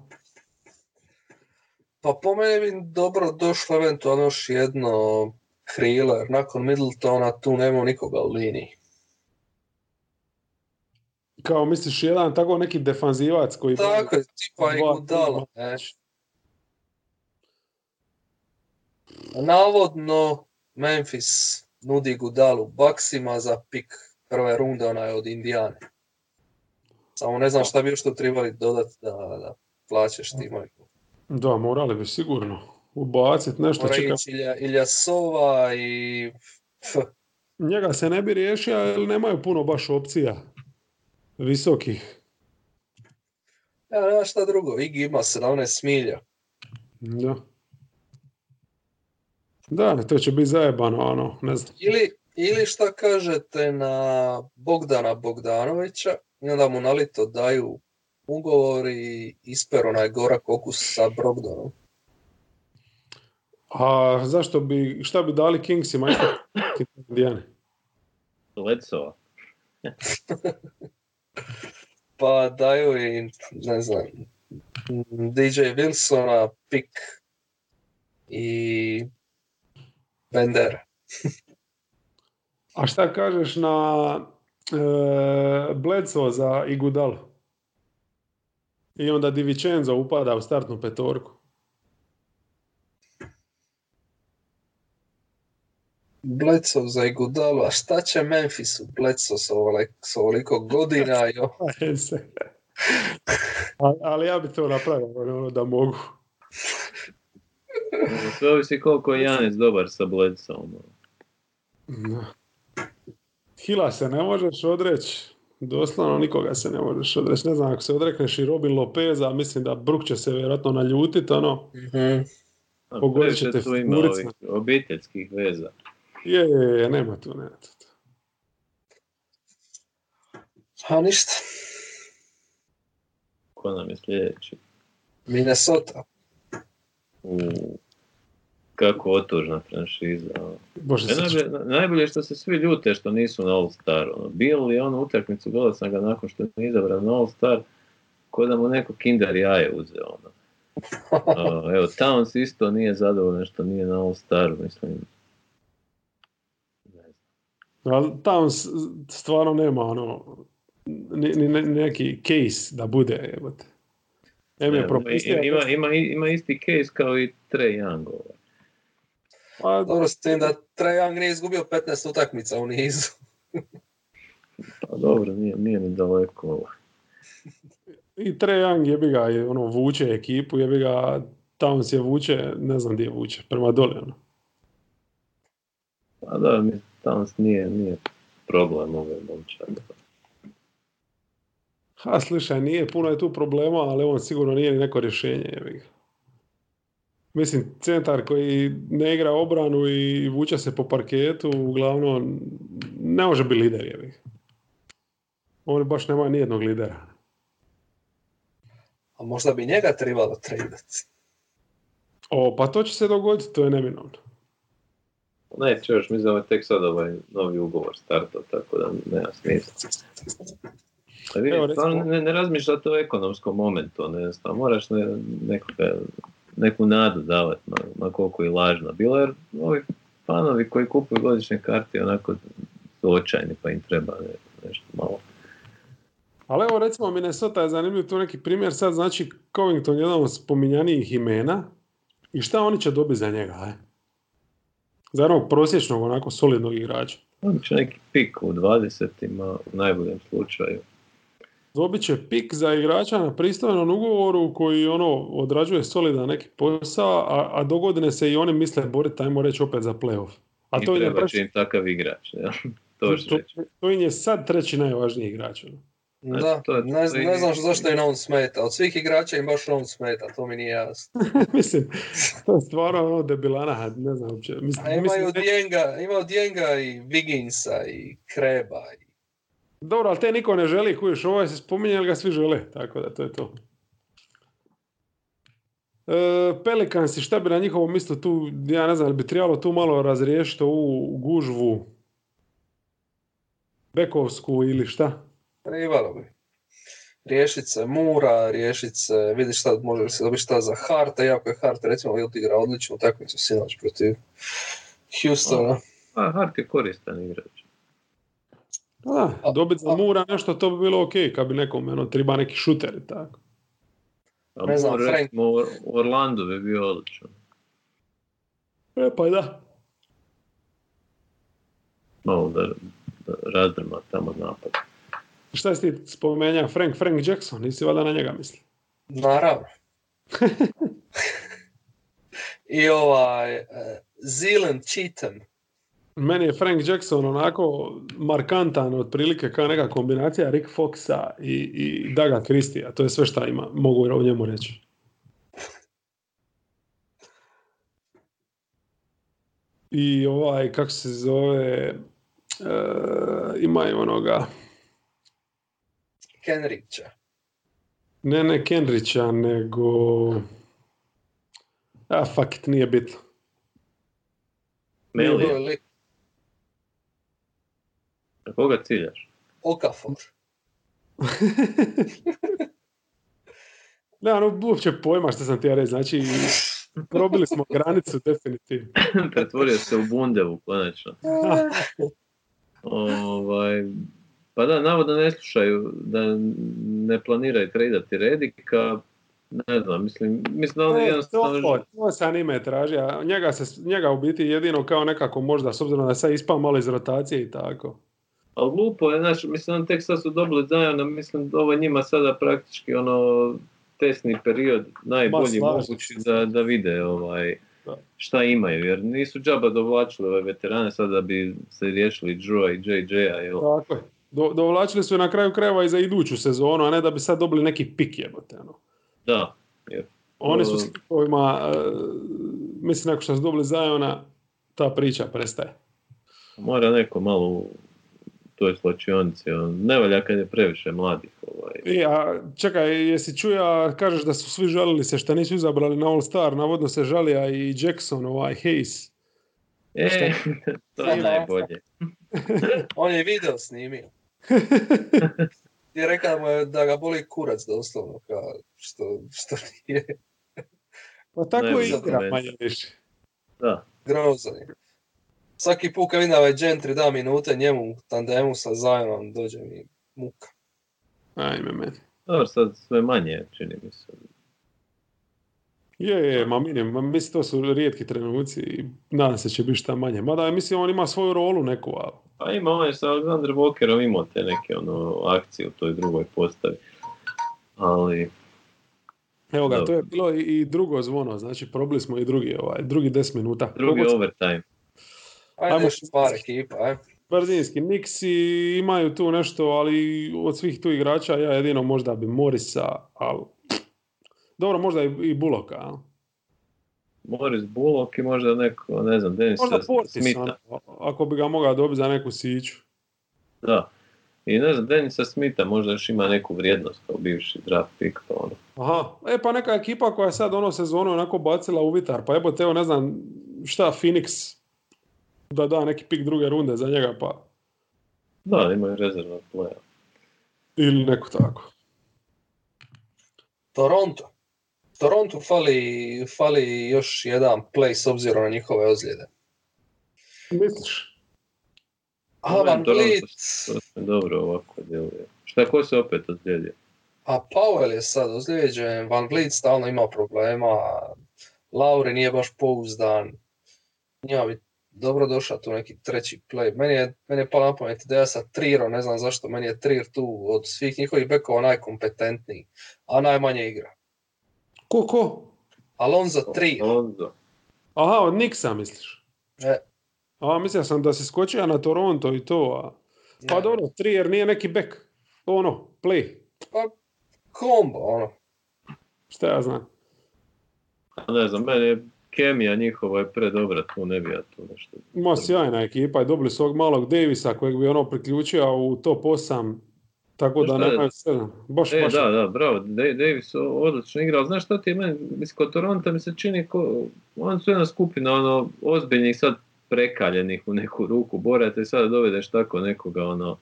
Pa po meni bi dobro došlo eventualno još jedno krilo, jer nakon Middletona tu nema nikoga u liniji. Kao misliš jedan tako neki defanzivac koji... Tako je, tipa i Gudala. tri, ne. Navodno Memphis nudi Gudalu Baksima za pik prve runde, ona je od Indijane. Samo ne znam šta bi još tu trebali dodati da, da plaćeš timaju. Da, morali bi sigurno ubaciti nešto. Mora Čekaj, ići Ilja, Iljasova i... F. njega se ne bi riješio jer nemaju puno baš opcija visokih. Ja, nema šta drugo, Igi ima 17 milja. Da. Da, to će biti zajebano, ono, ne znam. Ili, ili šta kažete na Bogdana Bogdanovića i onda mu nalito daju ugovor i isper onaj gorak okus sa Brogdonom. A zašto bi, šta bi dali Kingsima isto [COUGHS] Indijane? Lecova. [LAUGHS] Pa daju i, ne znam, DJ Wilsona, Pick i Bender. A šta kažeš na e, Bledso za Igudalu? I onda Divicenzo upada u startnu petorku. Bledsoe za Igudalu, a šta će Memphisu Bledsoe s, ovole- s ovoliko godina i o- Ajde se. [LAUGHS] ali, ali ja bi to napravio ono, da mogu. Sve ovisi koliko je Janis dobar sa Bledsovom. Da. Hila se ne možeš odreći. Doslovno nikoga se ne možeš odreći. Ne znam, ako se odrekneš i Robin Lopeza, mislim da Brook će se vjerojatno naljutiti, ono, A Pogodit ćete obiteljskih veza. je, je, je, nema tu, nema tu. A ništa. Ko nam je sljedeći? Minnesota. U, kako otužna franšiza. ono. Bože, E, najbolje, najbolje što se svi ljute što nisu na All Star. Ono. Bil li onu utakmicu, gledao sam ga nakon što je izabran na All Star, ko da mu neko kinder jaje uzeo. Ono. [LAUGHS] A, evo, Towns isto nije zadovoljan što nije na All Staru, mislim. ne znam. Ali tamo s- stvarno nema ono, ni, ni- ni- neki case da bude, jebote. Em je Ne, ima, ima, ima isti case kao i Trae Young. Pa, Dobro s tim da Trae Young nije izgubio 15 utakmica u nizu. [LAUGHS] Pa dobro, nije, nije mi daleko. I Trae Young jebi ga, je, ono, vuče ekipu, jebi ga, Towns je vuče, ne znam gdje vuče, prema dole, ono. Pa da, mi tamo nije, nije problem ove momčade. Ha, slušaj, nije, puno je tu problema, ali on sigurno nije ni neko rješenje, jebi ga. Mislim, centar koji ne igra obranu i vuče se po parketu, uglavnom, ne može biti lider, jebi ga. On baš nema nijednog lidera. A možda bi njega trebalo tradati. O, pa to će se dogoditi, to je neminovno. Neće još, mislim da je tek sad ovaj novi ugovor startao, tako da nema smisla. Evo, ne, ne razmišljate o ekonomskom momentu, ne znam, moraš ne, nekoga, neku nadu davati, ma, ma koliko i lažna. Bilo jer ovi fanovi koji kupuju godišnje karte onako su očajni pa im treba ne- nešto malo. Ali evo recimo Minnesota je zanimljiv tu neki primjer, sad znači Covington je jedan od spominjanijih imena i šta oni će dobiti za njega, aj? Za jednog prosječnog, onako solidnog igrača. On će neki pik u 20-ima u najboljem slučaju. Dobit će pik za igrača na pristojnom ugovoru koji ono odrađuje solidan neki posao, a, a do godine se i oni misle boriti, ajmo reći opet za playoff. A I to im je, treba im takav igrač. Ja. [LAUGHS] to to, to, im je sad treći najvažniji igrač. ono. Znači, Da, to je- ne, to je- ne znam zašto im on smeta. Od svih igrača im baš on smeta, to mi nije jasno. [LAUGHS] Mislim, to je stvarno ono debilana, ne znam uopće. Mislim, A ima mislim, od Djenga, ima od Djenga i Wigginsa i Kreba. I... Dobro, ali te niko ne želi, kujiš, ovaj se spominje, ali ga svi žele, tako da to je to. E, Pelikansi, šta bi na njihovom mjestu tu, ja ne znam, bi trebalo tu malo razriješiti ovu gužvu bekovsku ili šta? Trebalo bi. Riješit se Mura, riješit se, vidiš šta, može se dobiti šta za Harta, iako je Hart recimo odigrao odličnu utakmicu sinoć protiv Houstona. A, Hart je koristan igrač. Da, dobiti za Mura nešto, to bi bilo ok, kad bi nekom, ono, treba neki šuter i tako. Ne znam, Frank- u Orlandu bi bio odličan. E, pa da. Malo da, da razdrma tamo napad. Šta si ti spomenja? Frank, Frank Jackson, nisi valjda na njega misli? Naravno. [LAUGHS] I ovaj, uh, Zealand Cheatham. Meni je Frank Jackson onako markantan, otprilike kao neka kombinacija Rick Foxa i, i Daga Christija. To je sve šta ima, mogu o njemu reći. I ovaj, kako se zove, e, ima i onoga, Kenrića. ne ne Kenrića, nego, a fuck it, nije bitno. Meli, na koga ciljaš? Okafor. [LAUGHS] Nemam uopće pojma što sam ti ja reći, znači probili smo granicu definitivno. [LAUGHS] Pretvorio se u bundevu, konačno. [LAUGHS] Ovaj, pa da, navodno ne slušaju, da ne planiraju tradati Redika. Ne znam, mislim, mislim da oni E, jednostavno... to, to sam ime tražio. Njega, se, njega u biti jedino kao nekako možda, s obzirom da je sad ispao malo iz rotacije i tako. Ali glupo je, znaš, mislim, on tek sad su dobili Zajona, mislim, ovo je njima sada praktički ono testni period, najbolji Ma, slažem mogući da, da vide ovaj, Da. šta imaju, jer nisu džaba dovlačili ove veterane sad da bi se riješili Drewa i JJ-a, jel? Tako je. Do, dovlačili su je na kraju krajeva i za iduću sezonu, a ne da bi sad dobili neki pik jebote. Ono. Da, Oni su s ovima, e, mislim, nakon što su dobili Zajona, ta priča prestaje. mora neko malo toj slačionici, on, ne valja kad je previše mladih. Ovaj. I, a čekaj, jesi čuja, kažeš da su svi žalili se što nisu izabrali na All Star, navodno se žalija i Jackson, ovaj Hayes. E, [LAUGHS] to je najbolje. [LAUGHS] On je video snimio. [LAUGHS] I rekao mu je da ga boli kurac doslovno, kao što, što nije Pa tako za igra manje više. Da, grozan. je. Svaki put kad vidim ovaj Gentry da minute njemu u tandemu sa Zionom dođe mi muka. Ajme meni. Dobro, sad sve manje, čini mi se. Je, je, ma minim, ma mislim to su rijetki trenuci i nadam se će biti šta manje. Mada mislim on ima svoju rolu neku, ali Pa ima on je sa Alexander Walkerom imao te neke ono, akcije u toj drugoj postavi. Ali, evo ga, to Dobro. je bilo i, i drugo zvono, znači probili smo i drugi, ovaj, drugi 10 minuta. drugi Pogotovo overtime. Ajde Ajmo. još par ekipa, aj. Brzinski, Nixi imaju tu nešto, ali od svih tu igrača ja jedino možda bi Morisa, ali... Dobro, možda i, i Bullocka, a? Morris Bullock i možda neko, ne znam, Denisa Možda Portis, Smitha. ono, ako bi ga mogao dobiti za neku siću. Da. I ne znam, Denisa Smitha možda još ima neku vrijednost kao bivši draft pick, pa ono. Aha, e pa neka ekipa koja je sad ono sezonu onako bacila u vitar, pa evo teo ne znam šta Phoenix da da neki pik druge runde za njega, pa Da, imaju rezervnog playa. ili neko tako. Toronto. Toronto fali, fali još jedan play s obzirom na njihove ozljede. Misliš? A Van Toronto Vliet, sasvim dobro ovako djeluje. Šta, ko se opet ozlijedio? a Powell je sad ozlijeđen, Van Vliet stalno ima problema, Lauri nije baš pouzdan, njima bi dobro došao tu neki treći play. Meni je, meni je palo na pamet ideja sa Trierom, ne znam zašto, meni je Trier tu od svih njihovih bekova najkompetentniji, a najmanje igra. Ko, ko? Alonzo Trier, Lonzo. Aha, od Nixa misliš? E. A, mislio sam da si skočio na Toronto i to, a... Pa Ne. dobro, Trier nije neki bek. Ono, play. pa kombo, ono. Šta ja znam. A ne znam, meni je kemija njihova je predobra, tu ne bi ja tu nešto. Ima sjajna ekipa i dobili su ovog malog Davisa kojeg bi ono priključio u top 8. Tako da Šta nemaju sedam. Baš, E, baš. da, da, bravo, Da- Davis odlično igrao. Znaš što ti meni, mislim, kod Toronto mi se čini, ko, oni su jedna skupina, ono, ozbiljnih sad prekaljenih u neku ruku boraca i sada dovedeš tako nekoga, ono,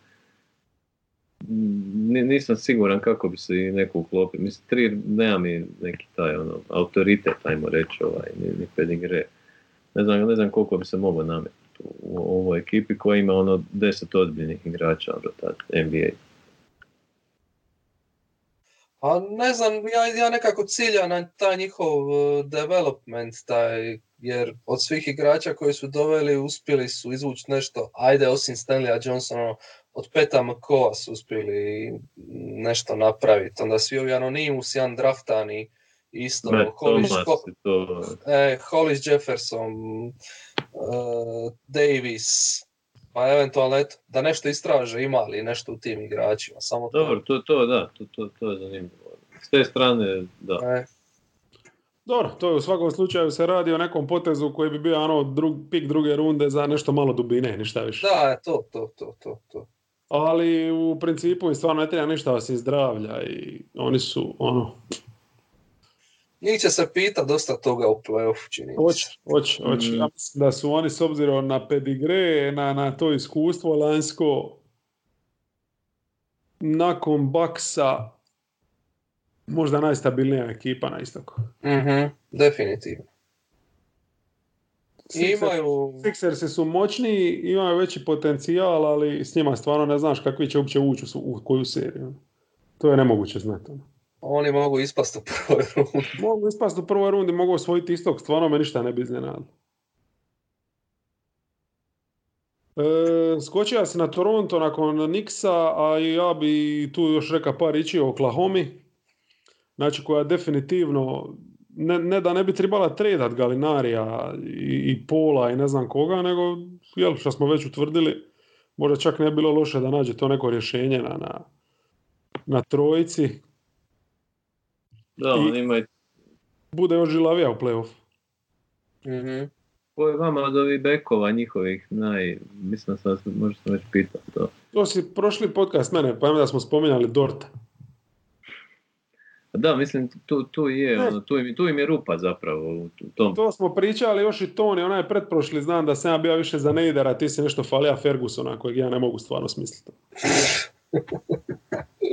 nisam siguran kako bi se i neko uklopio. Mislim, tri, nema mi neki taj, ono, autoritet, ajmo reći, ovaj, ni, pedigre. Ne znam, ne znam koliko bi se mogao nametiti u, ovoj ekipi koja ima, ono, deset ozbiljnih igrača, ono, tad, NBA. A ne znam, ja, ja nekako ciljam na taj njihov uh, development, taj, jer od svih igrača koji su doveli uspjeli su izvući nešto, ajde osim Stanleya Johnsona, od Peta McCoa su uspjeli nešto napraviti. Onda svi ovi Anonymous, jedan draftani, isto, Matt Hollis, Ho- i to, e, Hollis Jefferson, uh, Davis, pa eventualno eto, da nešto istraže ima li nešto u tim igračima. Samo to. Dobro, to, to da, to, to, to je zanimljivo. S te strane, da. E, Dobro, to je u svakom slučaju se radi o nekom potezu koji bi bio ono drug, pik druge runde za nešto malo dubine, ništa više. da, to, to, to, to, to. Ali u principu im stvarno ne treba ništa osim zdravlja i oni su ono, Njih će se pita dosta toga u play-offu, čini se. hoće, hoće, hoće. Mm. Ja mislim da su oni s obzirom na pedigre, na, na to iskustvo lanjsko, nakon Baksa, možda najstabilnija ekipa na istoku. Mhm, definitivno. Imaju, Sixersi su moćniji, imaju veći potencijal, ali s njima stvarno ne znaš kakvi će uopće ući u, koju seriju. To je nemoguće znati. ono. oni mogu ispast u prvoj rundi. [LAUGHS] Mogu ispast u prvoj rundi, mogu osvojiti istog, stvarno me ništa ne bi iznenadilo. E, skočio si na Toronto nakon Nixa, a ja bi tu još reka par riječi o Oklahoma. Znači koja definitivno, ne, ne da ne bi trebala tredat Galinarija i, i Pola i ne znam koga, nego jel, što smo već utvrdili, možda čak ne bi bilo loše da nađe to neko rješenje na, na, na trojici. Da, I- oni imaju Bude još žilavija u play-off. Mhm. Ko je vama od ovih bekova njihovih naj... Mislim da sam, možda sam već pitao to. To si prošli podcast mene, pa da smo spominjali Dorta. Da, mislim, tu, tu je, Ne. ono, tu, im, tu im je rupa zapravo u, tom. To smo pričali još i Toni, onaj pretprošli, znam da sam ja bio više za Neidera, ti si nešto falija Fergusona, kojeg ja ne mogu stvarno smisliti.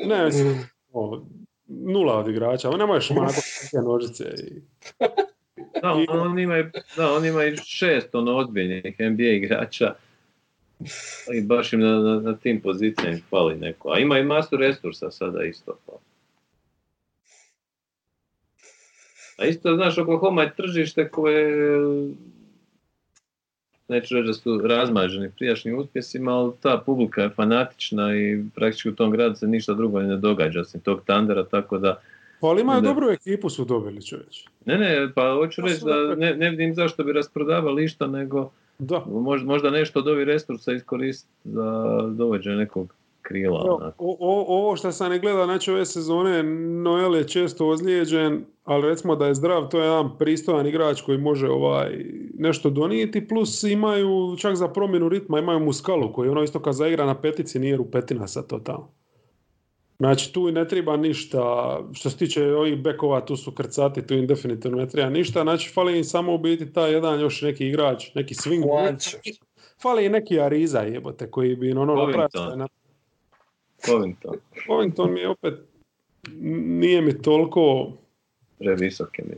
Ne, mislim, o, nula od igrača, ne možeš neke nožice. I... Da, on, on ima, da, on ima i šest ono ozbiljnih NBA igrača. I baš im na, na, na tim pozicijama fali neko. A ima i masu resursa sada isto. Pa. A isto, znaš, Oklahoma je tržište koje neću reći da su razmaženi prijašnjim uspjesima, ali ta publika je fanatična i praktički u tom gradu se ništa drugo ne događa osim tog Tandera, tako da Pa ali imaju dobru ekipu su dobili čovječ. ne, ne, pa hoću To reći da ne, ne vidim zašto bi rasprodavali išta, nego Da. možda, možda nešto od ovih resursa iskoristiti za dovođenje nekog krila. Onako. o- o- ovo što sam ne gledao, znači ove sezone, Noel je često ozlijeđen, ali recimo da je zdrav, to je jedan pristojan igrač koji može ovaj nešto donijeti, plus imaju čak za promjenu ritma, imaju muskalu koji ono isto kad zaigra na petici nije rupetina sad totalno. Znači tu ne treba ništa, što se tiče ovih bekova, tu su krcati, tu im definitivno ne treba ništa, znači fali im samo u biti taj jedan još neki igrač, neki swing. Fali i neki Ariza jebote koji bi ono napravio na Covington, Covington mi je opet nije mi toliko previsoke mi.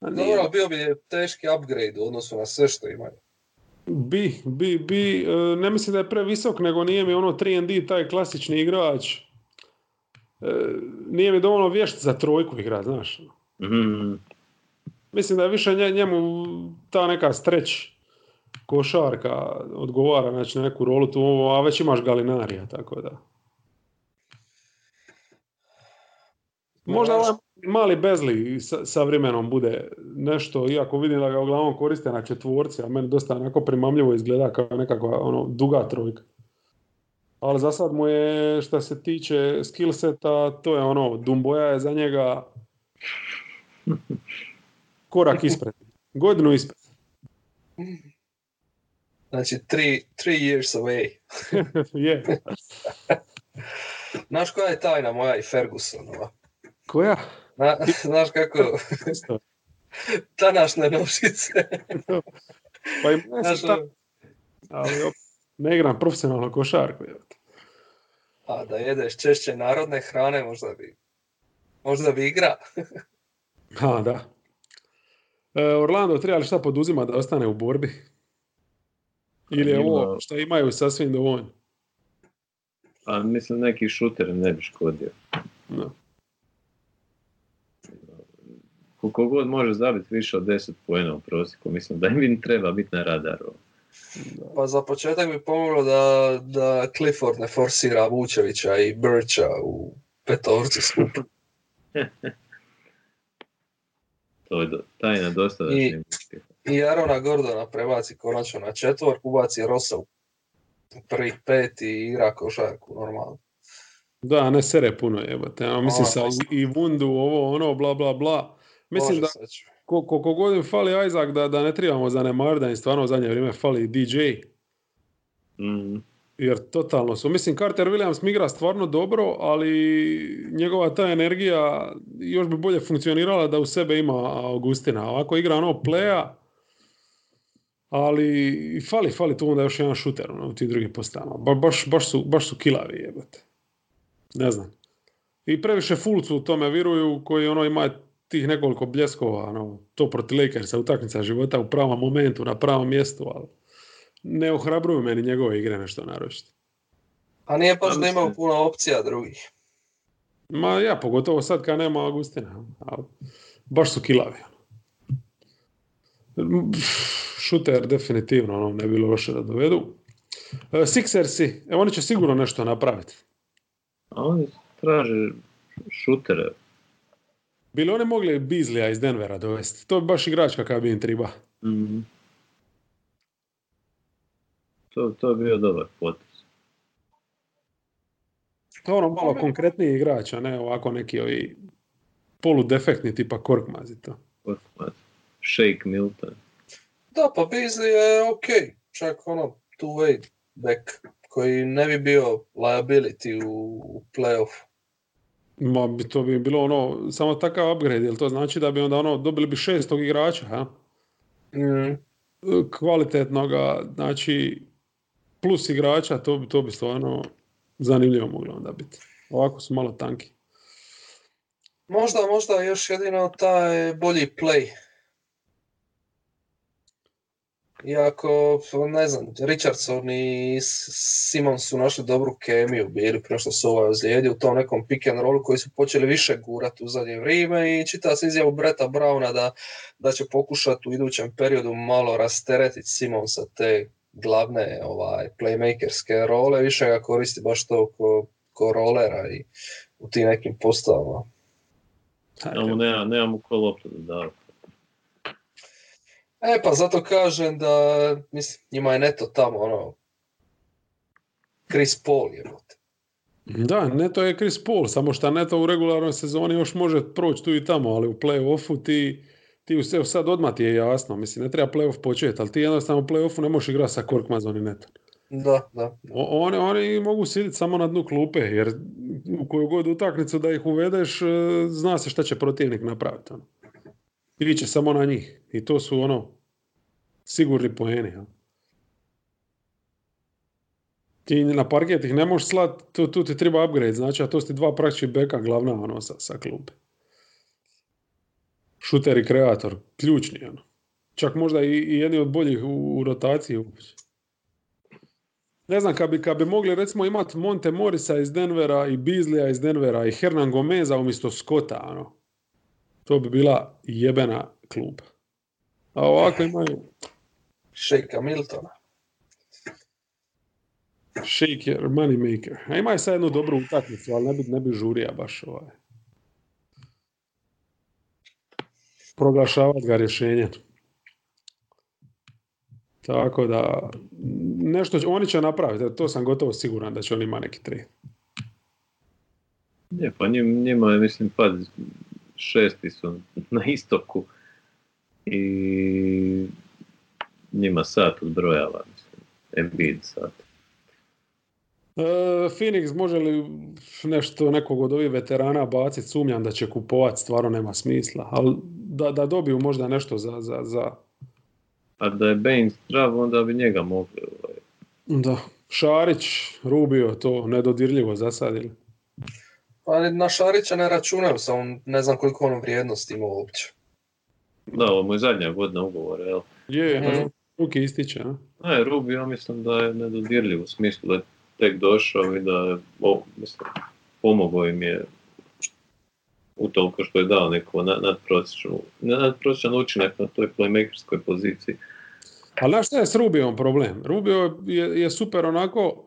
a nije- Dobro, bio bi teški upgrade u odnosu na sve što imaju. bi, bi, bi, e, ne mislim da je previsok, nego nije mi ono 3D taj klasični igrač. E, Nije mi dovoljno vješt za trojku igrat, znaš. Mhm. Mislim da je više nje- njemu ta neka streć košarka odgovara znači, na neku rolu tu, a već imaš Galinarija, tako da. Možda ovaj mali Bezli sa, sa vremenom bude nešto, iako vidim da ga uglavnom koriste na četvorci, a meni dosta onako primamljivo izgleda kao nekakva ono, duga trojka. Ali za sad mu je, što se tiče skillseta, to je ono, Dumboja je za njega korak ispred. Godinu ispred. Znači, three, three years away. [LAUGHS] je. [LAUGHS] Znaš koja je tajna moja i Fergusonova? Koja? Na, znaš kako, Isto. [LAUGHS] današnje nošice. Pa i meni Znaš, ta- ali ne igram profesionalno košarku. a da jedeš češće narodne hrane, možda bi, možda bi igra. Ha, da. E, Orlando treba li šta poduzima da ostane u borbi? Ili je ovo što imaju sasvim dovoljno? A mislim neki šuter ne bi škodio. No. Koliko god može zabiti više od 10 pojena u prosjeku, mislim da im treba biti na radaru. Pa za početak bi pomoglo da, da Clifford ne forsira Vučevića i Bircha u petorcu skupu. [LAUGHS] [LAUGHS] To je do, tajna dosta da I- I Arona Gordona prebaci konačno na četvorku, ubaci Rosa u prvih pet i igra košarku normalno. Da, ne sere puno jebote. a mislim sa i, Vundu, ovo, ono, bla, bla, bla. Mislim da ko- koliko god im fali Isaac, da, da ne trebamo zanemariti da im stvarno u zadnje vrijeme fali i DJ. Mm, Jer totalno su. Mislim, Carter Williams mi igra stvarno dobro, ali njegova ta energija još bi bolje funkcionirala da u sebe ima Augustina. Ovako igra ono playa, ali fali, fali tu onda još jedan šuter ono, u tim drugim postavama. Ba, baš, baš, su, baš su kilavi jebote. Ne znam. I previše Fulcu u tome viruju koji ono ima tih nekoliko bljeskova, ono, to protiv Lakersa, utakmica života u pravom momentu, na pravom mjestu, ali ne ohrabruju meni njegove igre nešto naročito. A nije baš da imaju puno opcija drugih. Ma ja, pogotovo sad kad nema Augustina. ali baš su kilavi. Šuter definitivno ono, ne bi bilo loše da dovedu. E, Sixersi, e, oni će sigurno nešto napraviti. a oni traže šutere. Bili oni mogli Bizlija iz Denvera dovesti? To bi baš igrač kakav bi im triba. Mm. To, to je bio dobar potez. To je ono malo konkretniji igrač, a ne ovako neki ovi poludefektni tipa Korkmaz i to. Korkmaz. Shake Milton. Da, pa Beasley je ok. Čak ono two-way back koji ne bi bio liability u, u playoffu. Ma, bi to bi bilo ono, samo takav upgrade, jel to znači da bi onda ono, dobili bi šestog igrača, ha? Mm. kvalitetnoga, znači plus igrača, to bi, to bi stvarno zanimljivo moglo onda biti. Ovako su malo tanki. Možda, možda još jedino taj bolji play. Iako, ne znam, Richardson i Simon su našli dobru kemiju bili prije što su ovaj ozlijedio u tom nekom pick and rollu koji su počeli više gurati u zadnje vrijeme i čita se izjavu Breta Browna da, da će pokušati u idućem periodu malo rasteretiti Simon sa te glavne ovaj, playmakerske role, više ga koristi baš to ko, ko rolera i u tim nekim postavama. Samo nema, nemamo ko loptu da. E pa zato kažem da mislim, njima je neto tamo ono Chris Paul je. Da, Neto je Chris Paul, samo što Neto u regularnoj sezoni još može proći tu i tamo, ali u play-offu ti, ti u sad odmah ti je jasno, mislim, ne treba play-off početi, ali ti jednostavno u play-offu ne možeš igrati sa Korkmazom i Netom. Da, da. O- Oni, oni mogu sjediti samo na dnu klupe, jer u koju god utakmicu da ih uvedeš, e, zna se šta će protivnik napraviti. Ono. Iće samo na njih. I to su ono, sigurni poeni. jel. Ti na parket ih ne možeš slat, tu, tu ti treba upgrade, znači, a to su ti dva praktički beka glavna ono, sa, sa klupe. Šuter i kreator, ključni. Ono. Čak možda i, i jedni od boljih u, u rotaciji. Ne znam, kad bi, kad bi mogli recimo imati Monte Morisa iz Denvera i Beasleya iz Denvera i Hernan Gomeza umjesto Scotta, ono, to bi bila jebena kluba. A ovako imaju Shakea Miltona. shaker, money maker. A imaju sad jednu dobru utakmicu, ali ne bi, ne bi žurija baš ovaj. Proglašavati ga rješenjem. Tako da, nešto će, oni će napraviti, to sam gotovo siguran da će oni imati neki trade. Je, pa njim, njima je, mislim, pad šesti su na istoku i njima sat odbrojava, mislim, Embiid sat. E, Phoenix može li nešto nekog od ovih veterana baciti, sumnjam da će kupovati, stvarno nema smisla, ali da, da dobiju možda nešto za, za, za A da je Bane zdrav, onda bi njega mogli. Ovaj. da. Šarić, Rubio, to nedodirljivo za Pa na Šarića ne računam sa on, ne znam koliko on vrijednost ima uopće. Da, ovo mu je zadnja godina ugovora, jel? Je, Mhm. ruki ističe, a? Ne, Rubio mislim da je nedodirljiv u smislu da je tek došao i da je, o, mislim, pomogao im je utoliko što je dao neko na- nadprosječnu, ne nadprosječan učinak na toj playmakerskoj poziciji. Ali znaš šta je s Rubijom problem? Rubio je, je super onako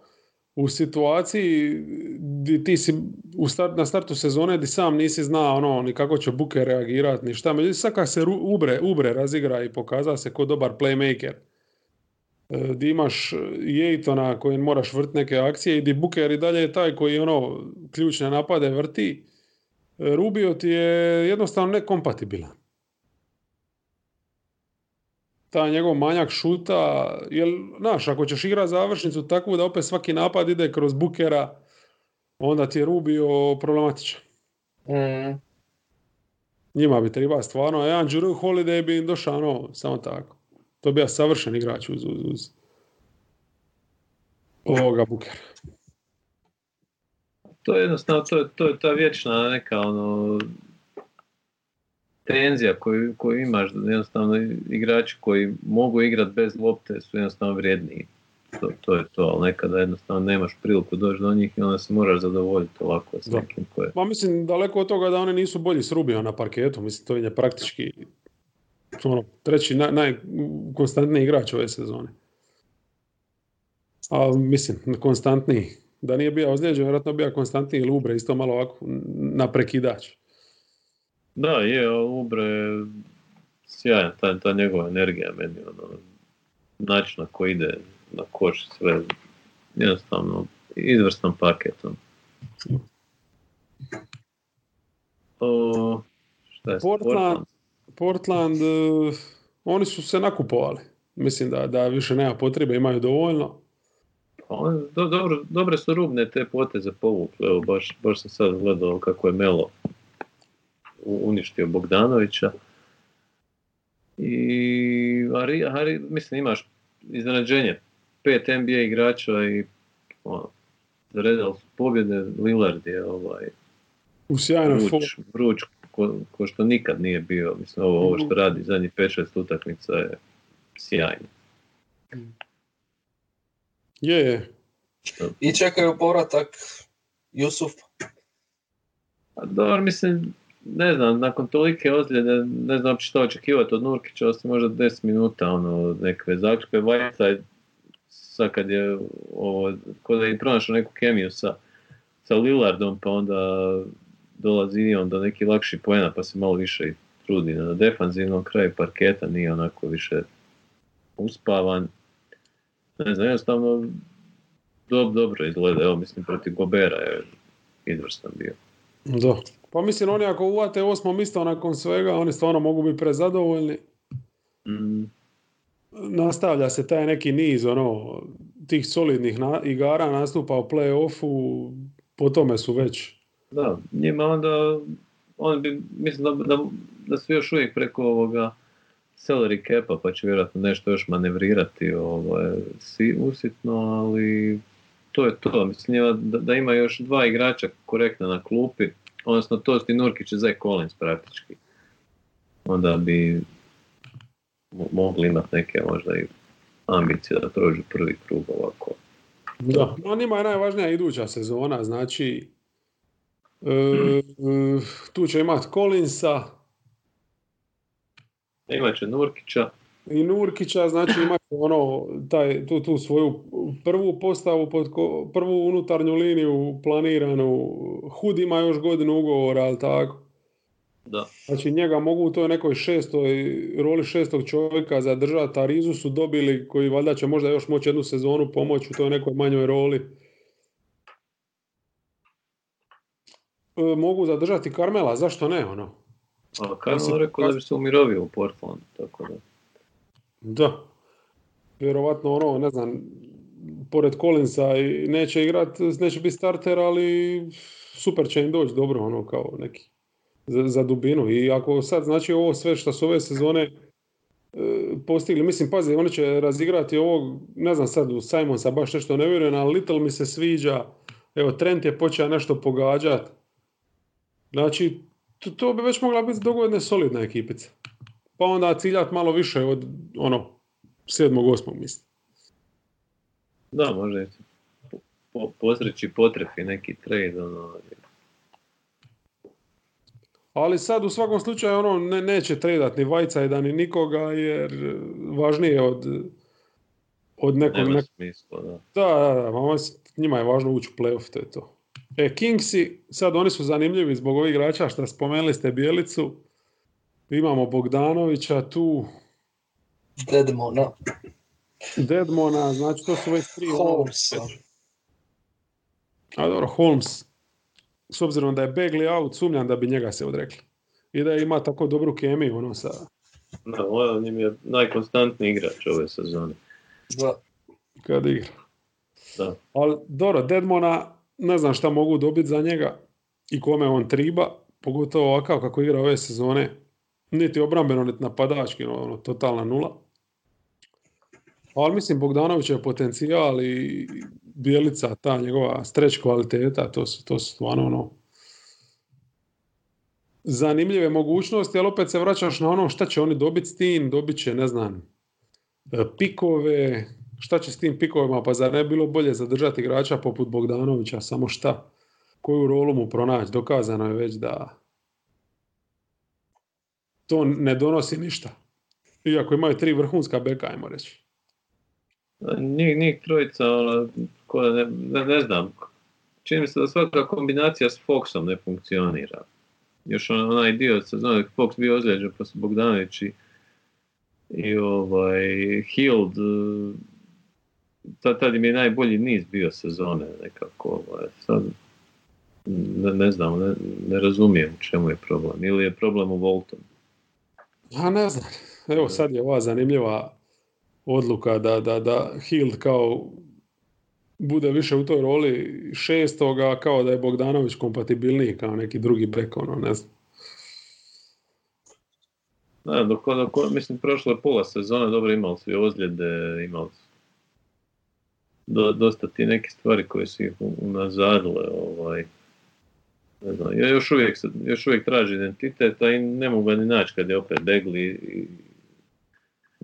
u situaciji di ti si u start, na startu sezone di sam nisi znao ono, ni kako će Buke reagirati, ni šta. Međutim, sad kad se ubre, ubre razigra i pokaza se ko dobar playmaker, e, di imaš Jejtona koji moraš vrt neke akcije i di Buker i dalje je taj koji ono ključne napade vrti, e, Rubio ti je jednostavno nekompatibilan taj njegov manjak šuta, jel, znaš, ako ćeš igrati završnicu takvu da opet svaki napad ide kroz bukera, onda ti je Rubio problematičan. Mm, Njima bi treba stvarno, a jedan Drew Holiday bi im došao ono, samo tako. To bi ja savršen igrač uz, uz, uz ovoga bukera. To je jednostavno, to je, to je ta vječna neka ono, tenzija koju, koju imaš, da jednostavno igrači koji mogu igrati bez lopte su jednostavno vrijedniji. To, to je to, ali nekada jednostavno nemaš priliku doći do njih i onda se moraš zadovoljiti ovako s nekim koje... Ma mislim, daleko od toga da oni nisu bolji s Rubio na parketu, mislim, to im je praktički ono, treći naj, najkonstantniji igrač ove sezone. Ali mislim, konstantniji. Da nije bio ozlijeđen, vjerojatno bi bio konstantniji ili Ubre, isto malo ovako na prekidač. Da, je, Ubre je sjajan, ta, ta njegova energija meni, ono, način na koji ide na koš, sve, jednostavno, izvrstan paket. ono. O, šta je Portland, Portland, eh, oni su se nakupovali. Mislim da, da više nema potrebe, imaju dovoljno. Pa on- do- dobro, dobre su rubne te poteze povukli, evo baš, baš sam sad gledao kako je Melo uništio Bogdanovića. I Ari, Ari, mislim imaš iznenađenje, pet NBA igrača i ono, zaredali su pobjede, Lillard je ovaj, U sjajnoj vruć, ko, ko što nikad nije bio, mislim ovo, ovo što radi zadnjih 5-6 utakmica je sjajno. Je, je. I čekaju povratak Jusuf. A dobro, mislim, ne znam, nakon tolike ozljede, ne znam što očekivati od Nurkića, osim možda 10 minuta, ono, nekakve zaključke. Whiteside, sad kad je ovo, da je pronašao neku kemiju sa, sa Lillardom, pa onda dolazi i on do neki lakši poena, pa se malo više i trudi na defanzivnom kraju parketa, nije onako više uspavan. Ne znam, jednostavno dob, dobro izgleda, evo mislim protiv Gobera je izvrstan bio. Da. Pa mislim, oni ako uvate osmo mjesto nakon svega, oni stvarno mogu biti prezadovoljni. Mm, Nastavlja se taj neki niz ono, tih solidnih na- igara nastupa u play-offu, po tome su već. da, njima onda, on bi, mislim da, da, da su još uvijek preko ovoga salary capa, pa će vjerojatno nešto još manevrirati ovaj, si, usitno, ali to je to. Mislim da, da ima još dva igrača korektna na klupi, odnosno to ti Nurkić i Zach Collins praktički. Onda bi mo- mogli imati neke možda i ambicije da prođu prvi krug ovako. Da. No, njima je najvažnija iduća sezona, znači e, e, tu će imati Collinsa Imaće Nurkića, i Nurkića, znači imat će ono, taj, tu, tu svoju prvu postavu, pod ko- prvu unutarnju liniju planiranu, Hud ima još godinu ugovora, ali tako. da. Znači njega mogu u toj nekoj šestoj, roli šestog čovjeka zadržati, a Rizu su dobili koji valjda će možda još moći jednu sezonu pomoći u toj nekoj manjoj roli. E, mogu zadržati Karmela, zašto ne ono? A Mislim, rekao da bi se umirovio u Portland, tako da. Da. Vjerovatno ono, ne znam, pored Collinsa i neće igrat, neće biti starter, ali super će im doći dobro, ono, kao neki za, za dubinu. I ako sad, znači, ovo sve što su ove sezone e, postigli, mislim, pazi, oni će razigrati ovog, ne znam sad, u Simonsa baš nešto ne vjerujem, ali Little mi se sviđa, evo, Trent je počeo nešto pogađat. Znači, to, to bi već mogla biti dogodne solidna ekipica. Pa onda ciljat malo više od, ono, sedmog, osmog mislim. Da, možda je po, po, posreći potrefi neki trade, ono, Ali sad u svakom slučaju ono ne, neće tradat ni Vajcajda ni nikoga jer važnije od, od nekog... nema nek- smisla, da. Da, da, da, ma s- njima je važno ući u playoff, to je to. E, Kingsi, sad oni su zanimljivi zbog ovih igrača što spomenuli ste Bijelicu. Imamo Bogdanovića tu, Dedmona, Dedmona, znači to su već tri... ono, Holmesa. A dobro, Holmes, s obzirom da je Bagley out, sumnjam da bi njega se odrekli. I da ima tako dobru kemiju, ono, sa, Da, on im je najkonstantniji igrač ove sezone. Da. kad igra. Da. Ali, dobro, Dedmona, ne znam šta mogu dobiti za njega i kome on triba, pogotovo ovakav kako igra ove sezone. Niti obrambeno, niti napadački, ono, totalna nula. Ali mislim, Bogdanović je potencijal i Bijelica, ta njegova streć kvaliteta, to su, to su stvarno ono, zanimljive mogućnosti, ali opet se vraćaš na ono šta će oni dobiti s tim, dobit će, ne znam, e, pikove, šta će s tim pikovima, pa zar ne bi bilo bolje zadržati igrača poput Bogdanovića, samo šta, koju rolu mu pronaći, dokazano je već da to ne donosi ništa. Iako imaju tri vrhunska beka, ajmo reći. Njih, njih trojica, ono, da ne, ne, ne znam, čini mi se da svaka kombinacija s Foxom ne funkcionira. Još on, onaj dio sezone, dok je Fox bio ozlijeđen, su Bogdanović i, i ovaj, Hield, eh, tad, tad im je najbolji niz bio sezone nekako. Ovaj, sad, ne, ne znam, ne, ne razumijem čemu je problem. Ili je problem u Voltonu. A ne znam. Evo sad je ova zanimljiva odluka da, da, da Hild kao bude više u toj roli šestoga, kao da je Bogdanović kompatibilniji kao neki drugi bek, ono, ne znam. Da, dok, dok, mislim, prošlo je pola sezone, dobro imali su i ozljede, imali su do, dosta ti neke stvari koje su ih unazadile, ovaj, ne znam, ja još uvijek, još uvijek traži identitet, a i ne mogu ga ni naći kad je opet Degli i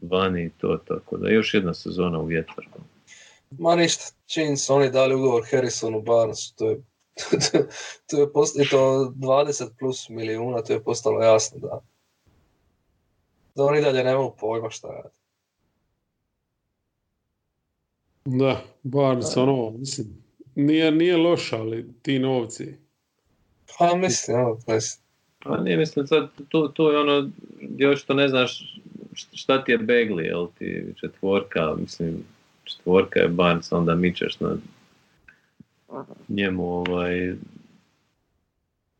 vani i to, tako da još jedna sezona u vjetar. Ma ništa, čim su oni dali ugovor Harrisonu Barnesu, to je, [LAUGHS] to je post, i to 20 plus milijuna, to je postalo jasno da, da oni dalje nemaju pojma šta radi. Da, Barnes, ono, mislim, nije, nije loš, ali ti novci. Pa mislim, evo, mislim. Pa nije, mislim, sad, tu, tu je ono, još što ne znaš šta ti je Begli, jel ti četvorka, mislim, četvorka je Barnes, onda mičeš na njemu ovaj,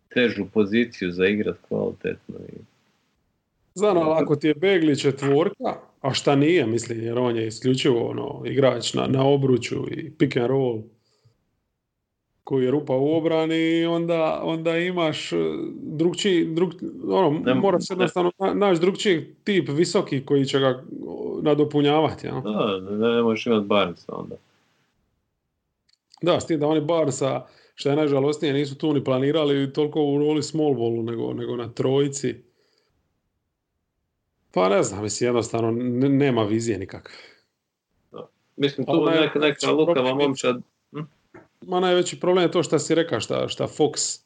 težu poziciju za igrat kvalitetno. I, Znam, ali ako ti je Begli četvorka, a šta nije, mislim, jer on je isključivo ono, igrač na, na obruču i pick and roll, koji je rupa u obrani, onda, onda imaš drugčiji, drug, ono, Ne- mora se jednostavno na- naći drugčiji tip visoki koji će ga nadopunjavati. Ja? da, ne, ne možeš imati Barnesa onda. Da, s tim da oni Barnesa, što je najžalosnije, nisu tu ni planirali toliko u roli small ballu, nego, nego na trojici. Pa ne znam, mislim, jednostavno ne- nema vizije nikakve. Mislim, tu neka, neka lukava momčad, Ma najveći problem je to što si rekao, šta, šta Fox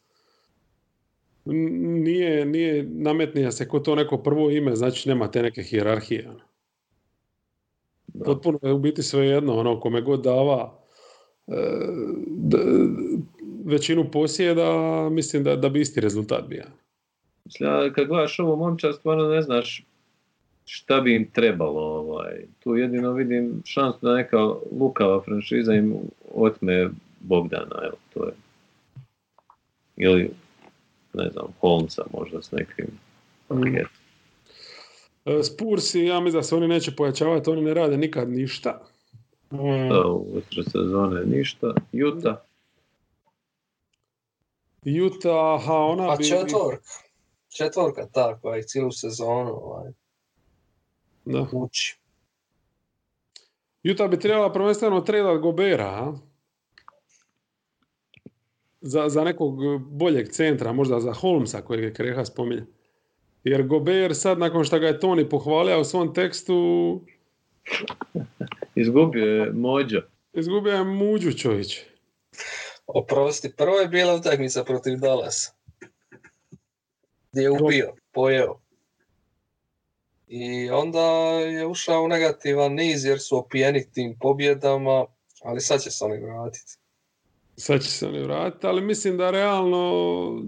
nije, nije nametnija se ko to neko prvo ime, znači nema te neke hijerarhije. ono. da. Potpuno je u biti sve jedno, ono, kome god dava e, d- većinu posjeda, mislim da, da bi isti rezultat bio. Mislim, kad gledaš ovu momčad, stvarno ne znaš šta bi im trebalo. Ovaj. Tu jedino vidim šansu da neka lukava franšiza im otme Bogdana, evo, to je. Ili, ne znam, Holmesa možda s nekim paketom. E, Spursi, ja mislim da se oni neće pojačavati, oni ne rade nikad ništa. Mm. Da, u sezone ništa. Juta, Utah, aha, ona Pa bi... četvorka. Četvorka ta koja ih cijelu sezonu ovaj, Da. uči. Utah bi trebala prvenstveno tradat Gobera, a? Za, za nekog boljeg centra, možda za Holmesa kojeg je Kreha spominje. Jer Gober sad, nakon što ga je Toni pohvalio u svom tekstu, izgubio je Mođo. izgubio je Muđu čovječ. Oprosti, prvo je bila utakmica protiv Dallasa. Gdje je ubio, pojeo. I onda je ušao u negativan niz jer su opijeni tim pobjedama, ali sad će se oni vratiti. Sad će se oni vratiti, ali mislim da realno,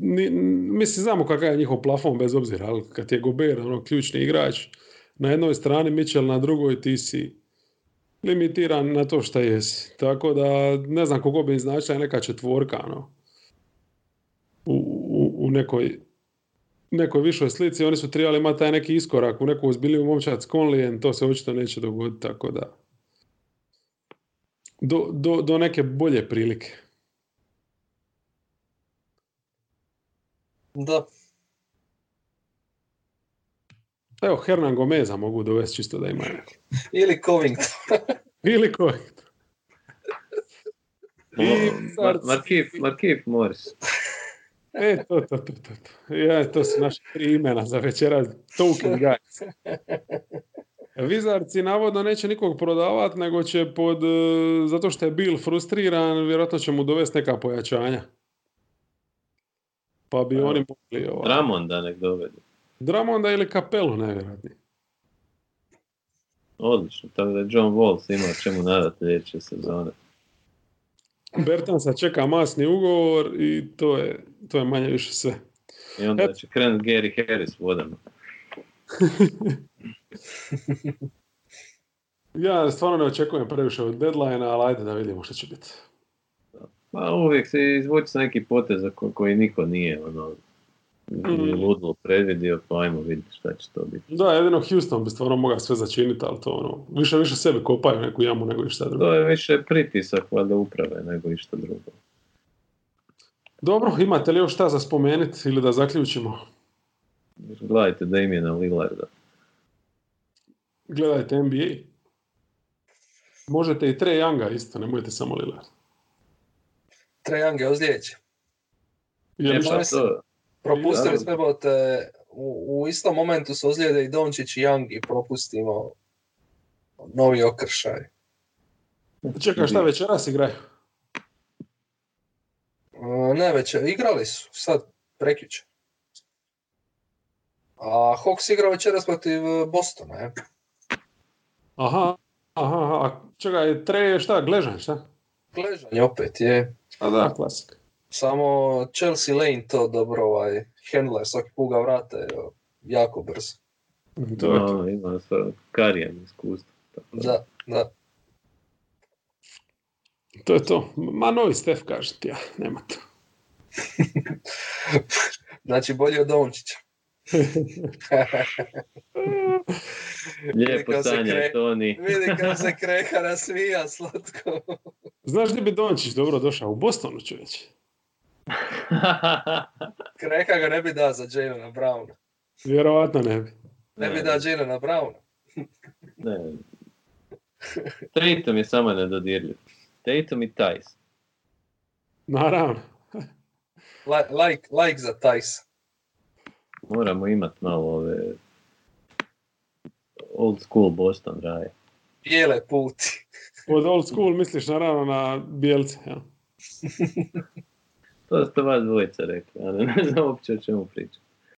ni, mislim znamo kakav je njihov plafon bez obzira, ali kad je Gober ono, ključni igrač, na jednoj strani Mitchell, na drugoj ti si limitiran na to šta jesi. Tako da ne znam koliko bi značila neka četvorka ono, u, u, u nekoj nekoj višoj slici, oni su trebali imati taj neki iskorak u neku ozbiljniju momčad s Conlijem, to se očito neće dogoditi, tako da do, do, do neke bolje prilike. Da, Evo, Hernan Gomeza mogu dovesti čisto da ima [LAUGHS] ili Covington. [LAUGHS] Ili koji. [LAUGHS] I Mar- Markif, Markif Morris. E, to, to, to, to. to. Ja, to su naše tri imena za večeras. Token guys. Vizarci navodno neće nikog prodavat, nego će pod, e, zato što je Bill frustriran, vjerojatno će mu dovesti neka pojačanja. Pa bi oni mogli... Ovaj, Dramonda nek dovede. Dramonda ili Kapelu, najvjerojatnije. Odlično, tako da je John Wall ima čemu nadati sljedeće sezone. Bertansa čeka masni ugovor i to je, to je manje više sve. I onda Et. će krenut Gary Harris vodama. [LAUGHS] [LAUGHS] Ja stvarno ne očekujem previše od deadline ali ajde da vidimo što će biti. Pa uvijek se izvući sa neki potez za ko- koji niko nije ono, Mm. ludilo predvidio, pa ajmo vidjeti šta će to biti. Da, jedino Houston bi stvarno mogao sve začiniti, ali to ono, više više sebi kopaju neku jamu nego išta drugo. To je više pritisak valjda uprave nego išta drugo. Dobro, imate li još šta za spomenuti ili da zaključimo? Gledajte Damiena Lillarda. Gledajte NBA. Možete i Trae Younga isto, nemojte samo Lillard. Trae Young je ozlijeđen. Je Propustili smo u, u istom momentu se ozlijede i Dončić i Young i propustimo novi okršaj. Čekaj, šta večeras igraju? E, Ne, već igrali su, sad, prekjučer. A Hawks igra večeras protiv e, Bostona, je. Aha, aha, aha. A čekaj, tre je šta, Gležan, šta? Gležanje opet je. A da, klasik. Samo Chelsea Lane to dobro ovaj, handler, svaki put ga vrate e, jako brzo. To je to. Ima svoj karijerno iskustvo. Tako Da, da. To je to. Ma novi Stef, kažem ti ja, nema to. [LAUGHS] Znači bolje od Dončića. [LAUGHS] Lijepo sanja, kre- Toni. Vidi kako se kreha nasvija slatko. Znaš gdje bi Dončić dobro došao? U Bostonu čovječ. [LAUGHS] Kreha ga ne bi da za Jalena Browna. Vjerovatno ne bi. Ne bi Ne. da Jalena Browna. ne. Tatum je samo nedodirljiv. Tatum i Tice. Naravno. Like, like, like za Tyson. Moramo imat malo ove old school Boston raje. Bijele puti. Pod old school misliš naravno na bijelce. Ja. [LAUGHS] To ste vas dvojica rekli, a ne, ne znam uopće o čemu pričam.